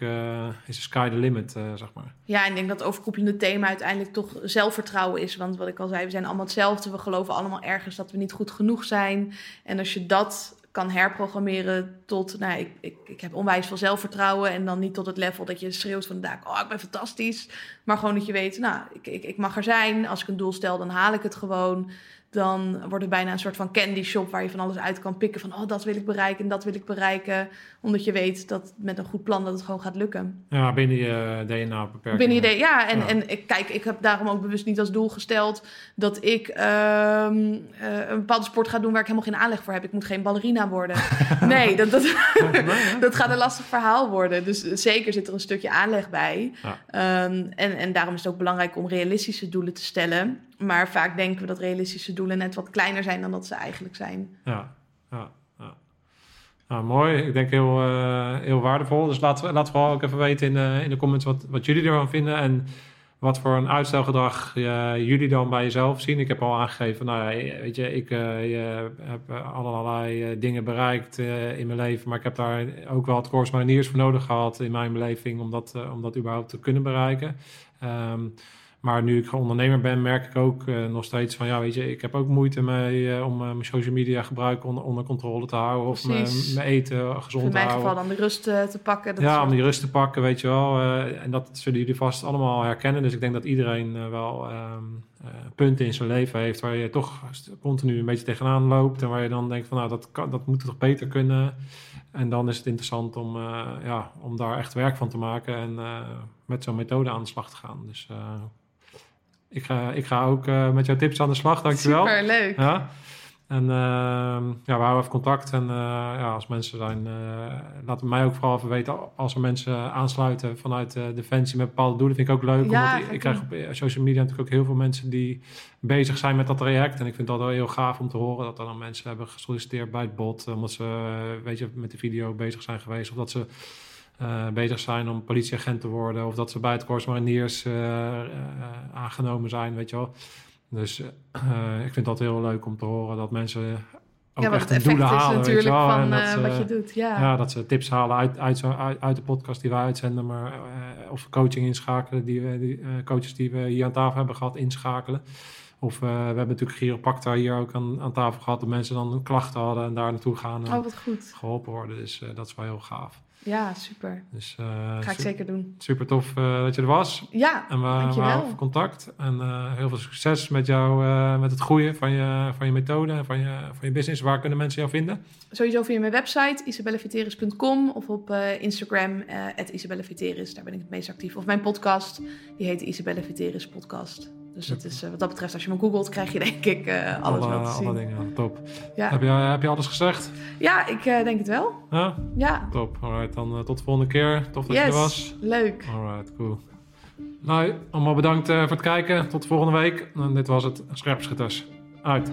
is de sky the limit, zeg maar. Ja, en ik denk dat het overkoepelende thema uiteindelijk toch zelfvertrouwen is. Want wat ik al zei, we zijn allemaal hetzelfde. We geloven allemaal ergens dat we niet goed genoeg zijn. En als je dat kan herprogrammeren tot, nou, ik, ik, ik heb onwijs veel zelfvertrouwen. En dan niet tot het level dat je schreeuwt van de daak, oh, ik ben fantastisch. Maar gewoon dat je weet, nou, ik, ik, ik mag er zijn. Als ik een doel stel, dan haal ik het gewoon. Dan wordt het bijna een soort van candy shop waar je van alles uit kan pikken. Van, oh, dat wil ik bereiken en dat wil ik bereiken. Omdat je weet dat met een goed plan dat het gewoon gaat lukken. Ja, binnen je DNA-beperkingen. Binnen idee, ja. En, Ja. en ik, kijk, ik heb daarom ook bewust niet als doel gesteld dat ik ehm, eh, een bepaalde sport ga doen waar ik helemaal geen aanleg voor heb. Ik moet geen ballerina worden. [laughs] nee, dat, dat, [laughs] dat gaat een lastig verhaal worden. Dus zeker zit er een stukje aanleg bij. Ja. Ehm, en, en daarom is het ook belangrijk om realistische doelen te stellen. Maar vaak denken we dat realistische doelen net wat kleiner zijn dan dat ze eigenlijk zijn. Ja, ja, ja. Mooi. Ik denk heel, eh, heel waardevol. Dus laat, laat vooral ook even weten in de, in de comments wat, wat jullie ervan vinden. En wat voor een uitstelgedrag eh, jullie dan bij jezelf zien. Ik heb al aangegeven, nou ja, weet je, ik eh, je heb allerlei dingen bereikt in mijn leven. Maar ik heb daar ook wel het Mariniers voor nodig gehad in mijn beleving. Om dat, om dat überhaupt te kunnen bereiken. Ehm, maar nu ik ondernemer ben, merk ik ook eh, nog steeds van ja, weet je, ik heb ook moeite mee eh, om eh, mijn social media gebruik onder, onder controle te houden. Of mijn, mijn eten gezond in te mijn houden. geval dan de rust te pakken. Dat ja, soort- om die rust te pakken, weet je wel. en dat zullen jullie vast allemaal herkennen. Dus ik denk dat iedereen wel eh, punten in zijn leven heeft waar je toch continu een beetje tegenaan loopt. En waar je dan denkt van nou, dat, kan, dat moet toch beter kunnen. En dan is het interessant om, ja, om daar echt werk van te maken en met zo'n methode aan de slag te gaan. Dus ik, ga, ik ga ook eh, met jouw tips aan de slag, dankjewel. Super leuk. Ja. En ehm, ja, we houden even contact. En eh, ja, als mensen zijn, eh laten mij ook vooral even weten als er mensen aansluiten vanuit Defensie met bepaalde doelen. Vind ik ook leuk. Ja, omdat ik, krijg op social media natuurlijk ook heel veel mensen die bezig zijn met dat traject. En ik vind dat wel heel gaaf om te horen dat er dan mensen hebben gesolliciteerd bij het bot. Omdat ze, weet je, met de video bezig zijn geweest. Of dat ze eh, bezig zijn om politieagent te worden. Of dat ze bij het Corps Mariniers eh, eh, aangenomen zijn, weet je wel. Dus ik vind dat heel leuk om te horen dat mensen ook ja, echt hun doelen halen. natuurlijk wel. van dat ze- wat je doet. Ja. ja, dat ze tips halen uit, uit, uit, uit de podcast die wij uitzenden, maar of coaching inschakelen, die, we- die coaches die we hier aan tafel hebben gehad, inschakelen. Of we hebben natuurlijk chiropractor hier ook aan, aan tafel gehad, dat mensen dan een hadden en daar naartoe gaan en Oh, wat goed. geholpen worden. Dus dat is wel heel gaaf. Ja, super. Dus eh, Ga ik zeker doen. super tof eh, dat je er was. Ja, En we, we Dankjewel. houden contact. En eh, heel veel succes met jou, met het groeien van je, van je methode en van je, van je business. Waar kunnen mensen jou vinden? sowieso via mijn website isabelleviteris.com of op Instagram uh, isabelleviteris. Daar ben ik het meest actief. Of mijn podcast, die heet Isabelle Viteris Podcast. Dus dat is, eh, wat dat betreft, als je me googelt, krijg je denk ik eh, alles alle, wel te zien. alle dingen, top. Ja. Heb, je, heb je alles gezegd? ja, ik eh, denk het wel. Ja, Ja, top. Alright, dan tot de volgende keer. Tof dat je er was. yes, leuk. Alright, cool. Nou, allemaal bedankt voor het kijken. Tot de volgende week. En dit was het Scherpschutters. Uit.